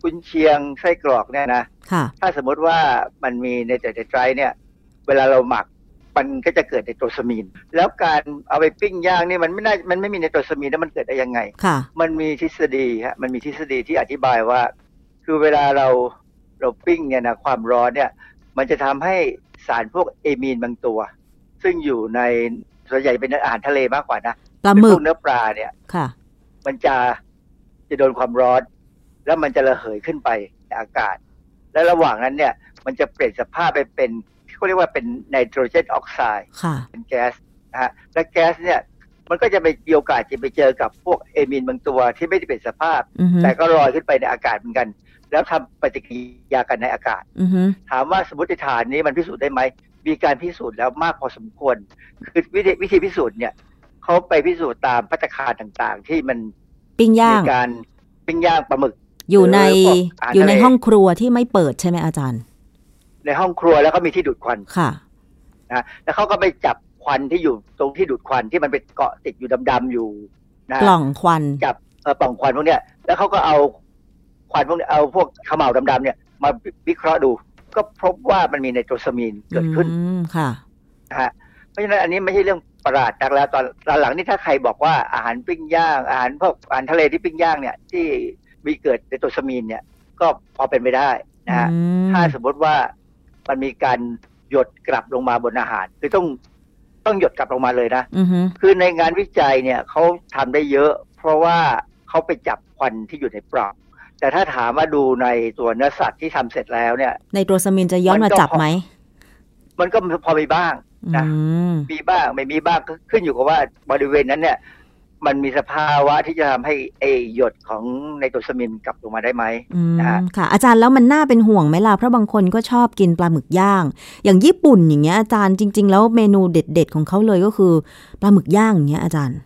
กุนเชียงไส้กรอกเนี่ยนะค่ะถ้าสมมติว่ามันมีในเตไตรเนี่ย เวลาเราหมักมันก็จะเกิดในโตรซามีน แล้วการเอาไปปิ้งย่างนี่มันไม่น่ามันไม่มีในโตรซามีนแล้วมันเกิดได้ยังไงค่ะมันมีทฤษฎีฮะมันมีทฤษฎีที่อธิบายว่า คือเวลาเราเราปิ้งเนี่ยนะความร้อนเนี่ย มันจะทำให้ สารพวกเอมีนบางตัว ซึ่งอยู่ในส่วนใหญ่เป็นอาหารทะเลมากกว่านะปลาหมึกเป็นพวเนื้อปลาเนี่ยค่ะ มันจะจะโดนความร้อน แล้วมันจะระเหยขึ้นไปในอากาศ และระหว่างนั้นเนี่ย มันจะเปลี่ยนสภาพไปเป็นเขาเรียกว่าเป็นไนโตรเจนออกไซด์ค่ะเป็นแก๊สนะฮะและแก๊สเนี่ยมันก็จะไปมีโอกาสจะไปเจอกับพวกเอมินบางตัวที่ไม่ได้เป็นสภาพอือฮึแต่ก็ลอยขึ้นไปในอากาศเหมือนกัน แล้วทำปฏิกิริยากันในอากาศอือฮึถามว่าสมมติฐานนี้มันพิสูจน์ได้ไหมมีการพิสูจน์แล้วมากพอสมควร คือวิธีวิธีพิสูจน์เนี่ยเขาไปพิสูจน์ตามพัตตาคารต่างๆ ที่มันปิ้งย่างมีการปิ้งย่างปลาหมึก อยู่ในหรืพวกาหารอยู่ในทะเลห้องครัวที่ไม่เปิดใช่ไหมอาจารย์ ในห้องครัวแล้วก็มีที่ดูดควันค่ะนะแล้วเขาก็ไปจับควันที่อยู่ตรงที่ดูดควันที่มันไปเกาะติดอยู่ดำๆอยู่นะกล่องควันจับเออปล่องควันพวกเนี้ยแล้วเขาก็เอา ควันพวกเนี้ยเอาพวกเขม่าวดำๆเนี่ยมาวิเคราะห์ดู ก็พบว่ามันมีไนโตรซามีนเกิดขึ้นอืมค่ะนะฮะเพราะฉะนั้นอันนี้ไม่ใช่เรื่องประหลาดนักแล้วตอนตอนหลังนี่ถ้าใครบอกว่าอาหารปิ้งย่าง อาหารพวกอาหารทะเลที่ปิ้งย่างเนี่ย ที่มีเกิดไนโตรซามีนเนี่ย ก็พอเป็นไปได้นะฮะอืมถ้าสมมติว่ามันมีการหยดกลับลงมาบนอาหารคือต้องต้องหยดกลับลงมาเลยนะอือฮึคือในงานวิจัยเนี่ยเขาทำได้เยอะ เพราะว่าเขาไปจับควันที่อยู่ในปล่อง แต่ถ้าถามว่าดูในตัวเนื้อสัตว์ที่ทำเสร็จแล้วเนี่ย ในตัวสมินจะย้อนมัมานก็จับไหม มันก็พอมีบ้างนะอืมมีบ้างไม่มีบ้างก็ขึ้นอยู่กับว่าบริเวณนั้นเนี่ย มันมีสภาวะที่จะทำให้ไอหยดของไนโตรซามินกลับลงมาได้ไหมอืมนะฮะค่ะ อาจารย์แล้วมันน่าเป็นห่วงไหมล่ะเพราะบางคนก็ชอบกินปลาหมึกย่าง อย่างญี่ปุ่นอย่างเงี้ยอาจารย์จริง ๆ แล้วเมนูเด็ด ๆ ของเขาเลยก็คือปลาหมึกย่างอย่างเงี้ยอาจารย์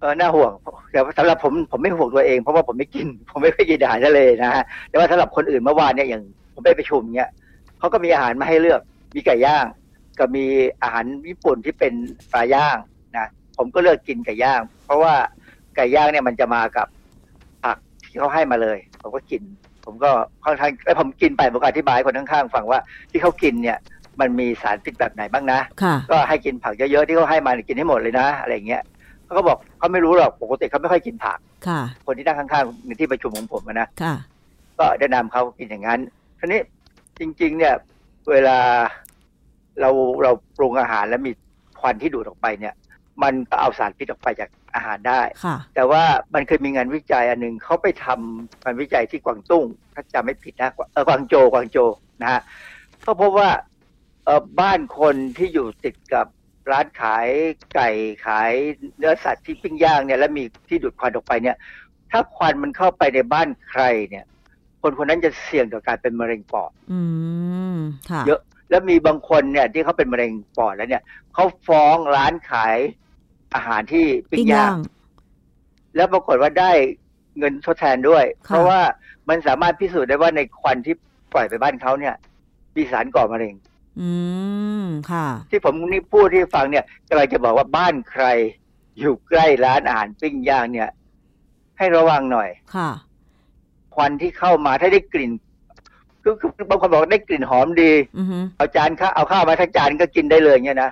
เออน่าห่วงแต่สำหรับผมผมไม่ห่วงตัวเองเพราะว่าผมไม่กิน ผมไม่เคยกินอาหารทะเลนะฮะแต่ว่าสำหรับคนอื่นเมื่อวานเนี่ยอย่างผมไปประชุมเนี่ยเขาก็มีอาหารมาให้เลือกมีไก่ย่าง ก็มีอาหารญี่ปุ่นที่เป็นปลาย่างนะผมก็เลือกกินไก่ย่าง เพราะว่าไก่ย่างเนี่ยมันจะมากับผักที่เขาให้มาเลย ผมก็กิน ผมก็ค่อนข้างแล้วผมกินไปผมก็อธิบายให้คนข้างๆฟังว่าที่เขากินเนี่ยมันมีสารพิษแบบไหนบ้างนะค่ะก็ให้กินผักเยอะๆที่เขาให้มาเนี่ยกินให้หมดเลยนะ อะไรอย่างเงี้ย เขาก็บอกเขาไม่รู้หรอกปกติเขาไม่ค่อยกินผักค่ะ คนที่นั่งข้างๆในที่ประชุมของผมอะนะค่ะ ก็แนะนำเขากินอย่างนั้นทีนี้จริง ๆ เนี่ย เวลาเราเราปรุงอาหารแล้วมีควันที่ดูดออกไปเนี่ย มันก็เอาสารพิษออกไปจากอาหารได้ค่ะแต่ว่ามันเคยมีงานวิจัยอันหนึ่งเขาไปทำงานวิจัยที่กวางตุ้ง ถ้าจำไม่ผิดนะเออกวางโจวกวางโจวนะฮะเขาพบว่าเออบ้านคนที่อยู่ติดกับ ร้านขายไก่ขายเนื้อสัตว์ที่ปิ้งย่างเนี่ยแล้วมีที่ดูดควันออกไปเนี่ย ถ้าควันมันเข้าไปในบ้านใครเนี่ย คนคนนั้นจะเสี่ยงต่อการเป็นมะเร็งปอดอืมค่ะเยอะแล้วมีบางคนเนี่ย ที่เขาเป็นมะเร็งปอดแล้วเนี่ยเขาฟ้องร้านขายอาหารที่ปิ้ปิ้งงย่าย่างงแล้วปรากฏว่าได้เงินทดแทนด้วยค่ะเพราะว่ามันสามารถพิสูจน์ได้ว่าในควันที่ปล่อยไปบ้านเขาเนี่ยมีสารก่อมะเร็ง อืมค่ะ ที่ผมนี่พูดที่ฟังเนี่ยกำลังจะบอกว่าบ้านใคร อยู่ใกล้ร้านอาหารปิ้งย่างเนี่ย ให้ระวังหน่อย ค่ะ ควันที่เข้ามาถ้าได้กลิ่นคือคือบางคนบอกได้กลิ่นหอมดีอือฮึเอาจานข้าวเอาข้าวมาทั้งจานก็กินได้เลยเนี่ยนะ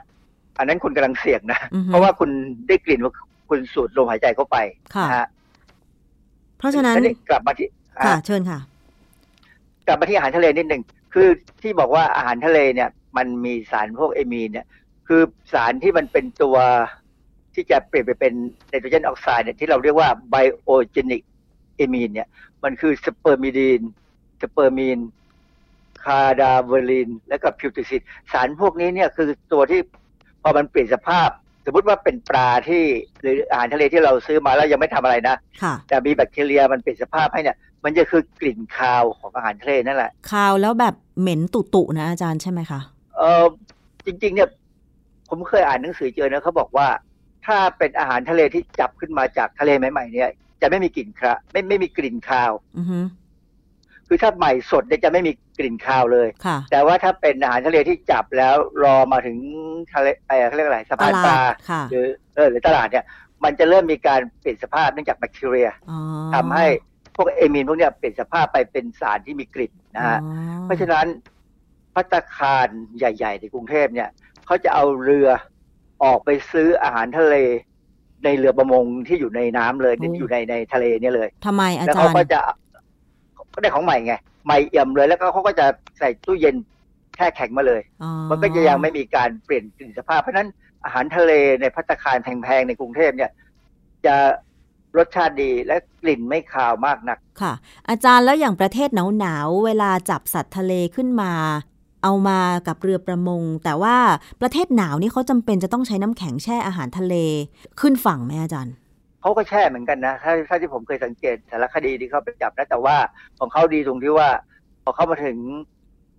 อันนั้นคุณกำลังเสี่ยงนะอือฮึเพราะว่าคุณได้กลิ่นว่าคุณสูดลมหายใจเข้าไปค่ะนะฮะเพราะฉะนั้นทีนี้กลับมาที่ค่ะอะ เชิญค่ะ กลับมาที่อาหารทะเลนิดหนึ่ง คือที่บอกว่าอาหารทะเลเนี่ย มันมีสารพวก amine เนี่ย คือสารที่มันเป็นตัวที่จะเปลี่ยนไปเป็นไนโตรเจนออกไซด์เนี่ยที่เราเรียกว่า biogenic amine เนี่ย มันคือ spermidine spermineคาดาเวลิน และก็พิวติซิดสารพวกนี้เนี่ยคือตัวที่พอมันเปลี่ยนสภาพ สมมติว่าเป็นปลาที่หรืออาหารทะเลที่เราซื้อมาแล้วยังไม่ทำอะไรนะค่ะแต่มีแบคทีเรียมันเปลี่ยนสภาพให้เนี่ย มันจะคือกลิ่นคาวของอาหารทะเลนั่นแหละ คาวแล้วแบบเหม็นตุตุๆนะอาจารย์ใช่ไหมคะ เออจริง ๆ เนี่ย ผมเคยอ่านหนังสือเจอนะเขาบอกว่า ถ้าเป็นอาหารทะเลที่จับขึ้นมาจากทะเลใหม่ๆเนี่ย จะไม่มีกลิ่นคระไม่ไม่มีกลิ่นคาวอือฮึคือถ้าใหม่สดเนี่ยจะไม่มีกลิ่นคาวเลยค่ะแต่ว่าถ้าเป็นอาหารทะเลที่จับแล้วรอมาถึงทะเลเออเขาเรียกอะไรสะพานปลาตลาดค่ะหรือเออหรือตลาดเนี่ย มันจะเริ่มมีการเปลี่ยนสภาพเนื่องจากแบคทีเรียอ๋อทำให้ พวกเอมีนพวกเนี้ยเปลี่ยนสภาพไปเป็นสารที่มีกลิ่นนะฮะเพราะฉะนั้นพัตคารใหญ่ ๆ ในกรุงเทพเนี่ยเขาจะเอาเรือออกไปซื้ออาหารทะเล ในเรือประมงที่อยู่ในน้ำเลยอยู่ในในทะเลเนี่ยเลยทำไมอาจารย์แล้วเขาก็จะก็ได้ของใหม่ไงใหม่เอี่ยมเลยแล้วก็เขาก็จะใส่ตู้เย็นแช่แข็งมาเลย มันก็จะยังไม่มีการเปลี่ยนกลิ่นสภาพ เพราะนั้นอาหารทะเลในพัตคารแพงๆในกรุงเทพเนี่ย จะ รสชาติดีและกลิ่นไม่คาวมากนัก ค่ะ อาจารย์แล้วอย่างประเทศหนาวๆเวลาจับสัตว์ทะเลขึ้นมา เอามากับเรือประมง แต่ว่าประเทศหนาวนี่เขาจำเป็นจะต้องใช้น้ำแข็งแช่อาหารทะเลขึ้นฝั่งไหมอาจารย์เขาก็แช่เหมือนกันนะถ้าถ้าที่ผมเคยสังเกตสารคดีที่เขาไปจับนะแต่ว่าของเขาดีตรงที่ว่าพอเข้ามาถึง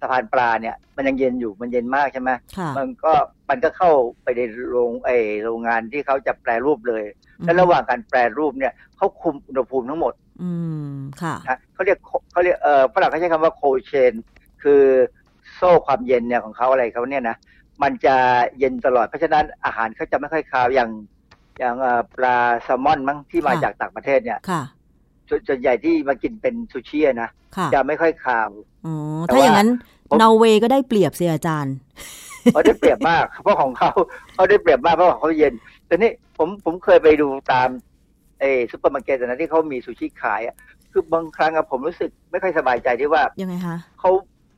สะพานปลาเนี่ย มันยังเย็นอยู่มันเย็นมากใช่ไหมมันก็มันก็เข้าไปในโรงไอโรงงานที่เขาจะแปรรูปเลย และระหว่างการแปรรูปเนี่ยเขาคุมอุณหภูมิทั้งหมด อืมค่ะเขาเรียกเขาเรียกเออฝรั่งเขาใช้คำว่าโคเชน คือโซ่ความเย็นเนี่ยของเขาอะไรเขาเนี่ยนะมันจะเย็นตลอดเพราะฉะนั้นอาหารเขาจะไม่ค่อยคาวอย่างอย่างปลาแซลมอนมั้งที่มาจากต่างประเทศเนี่ยค่ะ ส่วนใหญ่ที่มากินเป็นซูชินะ จะไม่ค่อยคาวอ๋อถ้าอย่างนั้นนอร์เวย์ก็ได้เปรียบสิอาจารย์เขาได้เปรียบมาก เพราะของเขาเขาได้เปรียบมากเพราะของเขาเย็นแต่นี่ผมผมเคยไปดูตามเอซุปเปอร์มาร์เก็ตนะที่เขามีซูชิขายอะคือบางครั้งอะผมรู้สึกไม่ค่อยสบายใจที่ว่ายังไงคะเขา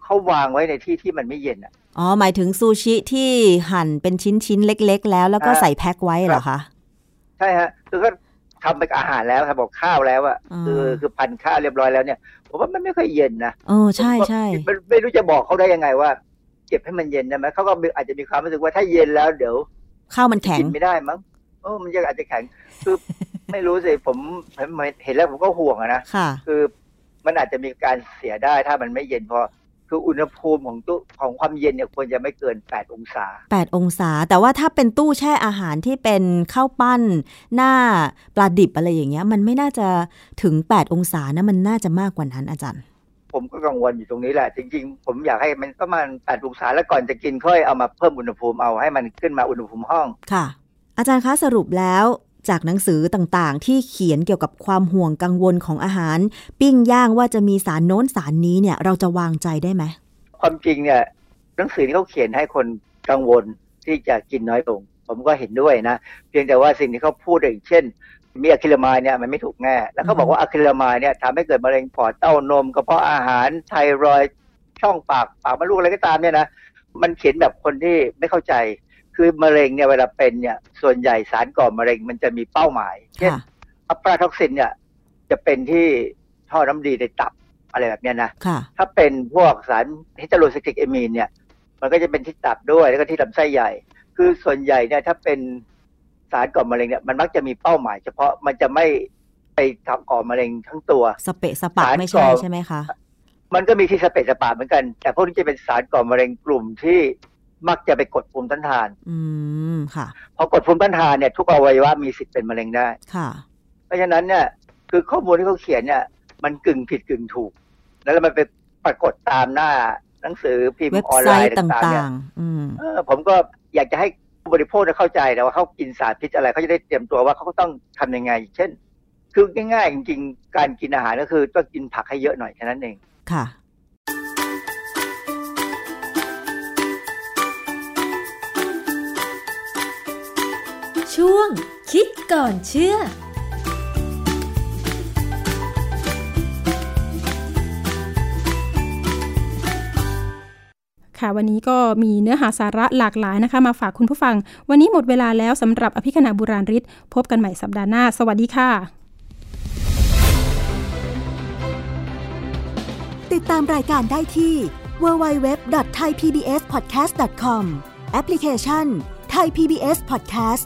เขาวางไว้ในที่ที่มันไม่เย็นอะอ๋อหมายถึงซูชิที่หั่นเป็นชิ้นชิ้นเล็ก ๆ แล้วแล้วก็ใส่แพ็คไว้เหรอคะใช่ฮะคือก็ ทำเป็นอาหารแล้วครับบอกข้าวแล้วอะคือคือพันข้าวเรียบร้อยแล้วเนี่ยผมว่ามันไม่ค่อยเย็นนะโอ้ใช่ใช่ไม่รู้จะบอกเขาได้ยังไงว่า เก็บให้มันเย็นได้ไหมเขาก็อาจจะมีความรู้สึกว่าถ้าเย็นแล้วเดี๋ยวข้าวมันแข็งกินไม่ได้มั้งโอ้มันยังอาจจะแข็งคือไม่รู้สิผมเห็นแล้วผมก็ห่วงอะนะค่ะคือมันอาจจะมีการเสียได้ถ้ามันไม่เย็นพอ คืออุณหภูมิของตู้ของความเย็นเนี่ยควรจะไม่เกิน 8 องศา 8 องศา แต่ว่าถ้าเป็นตู้แช่อาหารที่เป็นข้าวปั้น หน้าปลาดิบอะไรอย่างเงี้ย มันไม่น่าจะถึง 8 องศานะมันน่าจะมากกว่านั้นอาจารย์ ผมก็กังวลอยู่ตรงนี้แหละ จริงๆ ผมอยากให้มันประมาณ 8 องศาแล้วก่อนจะกินค่อยเอามาเพิ่มอุณหภูมิเอาให้มันขึ้นมาอุณหภูมิห้องค่ะ อาจารย์คะสรุปแล้ว จากหนังสือต่างๆ ที่เขียนเกี่ยวกับความห่วงกังวลของอาหาร ปิ้งย่างว่าจะมีสารโน้นสารนี้เนี่ย เราจะวางใจได้ไหมความจริงเนี่ยหนังสือนี้เขาเขียนให้คนกังวลที่จะกินน้อยลง ผมก็เห็นด้วยนะ เพียงแต่ว่าสิ่งที่เขาพูดอย่างเช่น มีอะคริลามายเนี่ยมันไม่ถูกแน่แล้วเขาบอกว่าอะคริลามายเนี่ยทำให้เกิดมะเร็งปอดเต้านมกระเพาะอาหารไทรอยช่องปากปากมดลูกอะไรก็ตามเนี่ยนะมันเขียนแบบคนที่ไม่เข้าใจ คือมะเร็งเนี่ยเวลาเป็นเนี่ย ส่วนใหญ่สารก่อมะเร็งมันจะมีเป้าหมายเช่น aflatoxin เนี่ย จะเป็นที่ท่อน้ำดีในตับอะไรแบบนี้นะถ้าเป็นพวกสาร heterocyclic amine เนี่ย มันก็จะเป็นที่ตับด้วยแล้วก็ที่ลำไส้ใหญ่ คือส่วนใหญ่เนี่ยถ้าเป็นสารก่อมะเร็งเนี่ยมันมักจะมีเป้าหมาย เฉพาะมันจะไม่ไปทำก่อมะเร็งทั้งตัวสเปะสปะไม่ใช่ใช่ไหมคะมันก็มีที่สเปะสปะเหมือนกัน แต่พวกนี้จะเป็นสารก่อมะเร็งกลุ่มที่ มักจะไปกดภูมิต้านทาน อืมค่ะ พอกดภูมิต้านทานเนี่ย ทุกอวัยวะมีสิทธิ์เป็นมะเร็งได้ ค่ะ เพราะฉะนั้นเนี่ย คือข้อมูลที่เขาเขียนเนี่ย มันกึ่งผิดกึ่งถูก แล้วมันไปปรากฏตามหน้าหนังสือพิมพ์ออนไลน์ต่างๆเนี่ยผมก็อยากจะให้ผู้บริโภคได้เข้าใจแต่ว่าเขากินสารพิษอะไรเขาจะได้เตรียมตัวว่าเขาต้องทำยังไง เช่น คือง่ายๆจริงๆ การกินอาหารก็คือต้องกินผักให้เยอะหน่อยแค่นั้นเอง ค่ะ ช่วง คิดก่อนเชื่อค่ะวันนี้ก็มีเนื้อหาสาระหลากหลายนะคะ มาฝากคุณผู้ฟัง วันนี้หมดเวลาแล้วสำหรับอภิคณาบุราริศพบกันใหม่สัปดาห์หน้า สวัสดีค่ะ ติดตามรายการได้ที่ www.thaipbspodcast.com แอปพลิเคชัน Thai PBS Podcast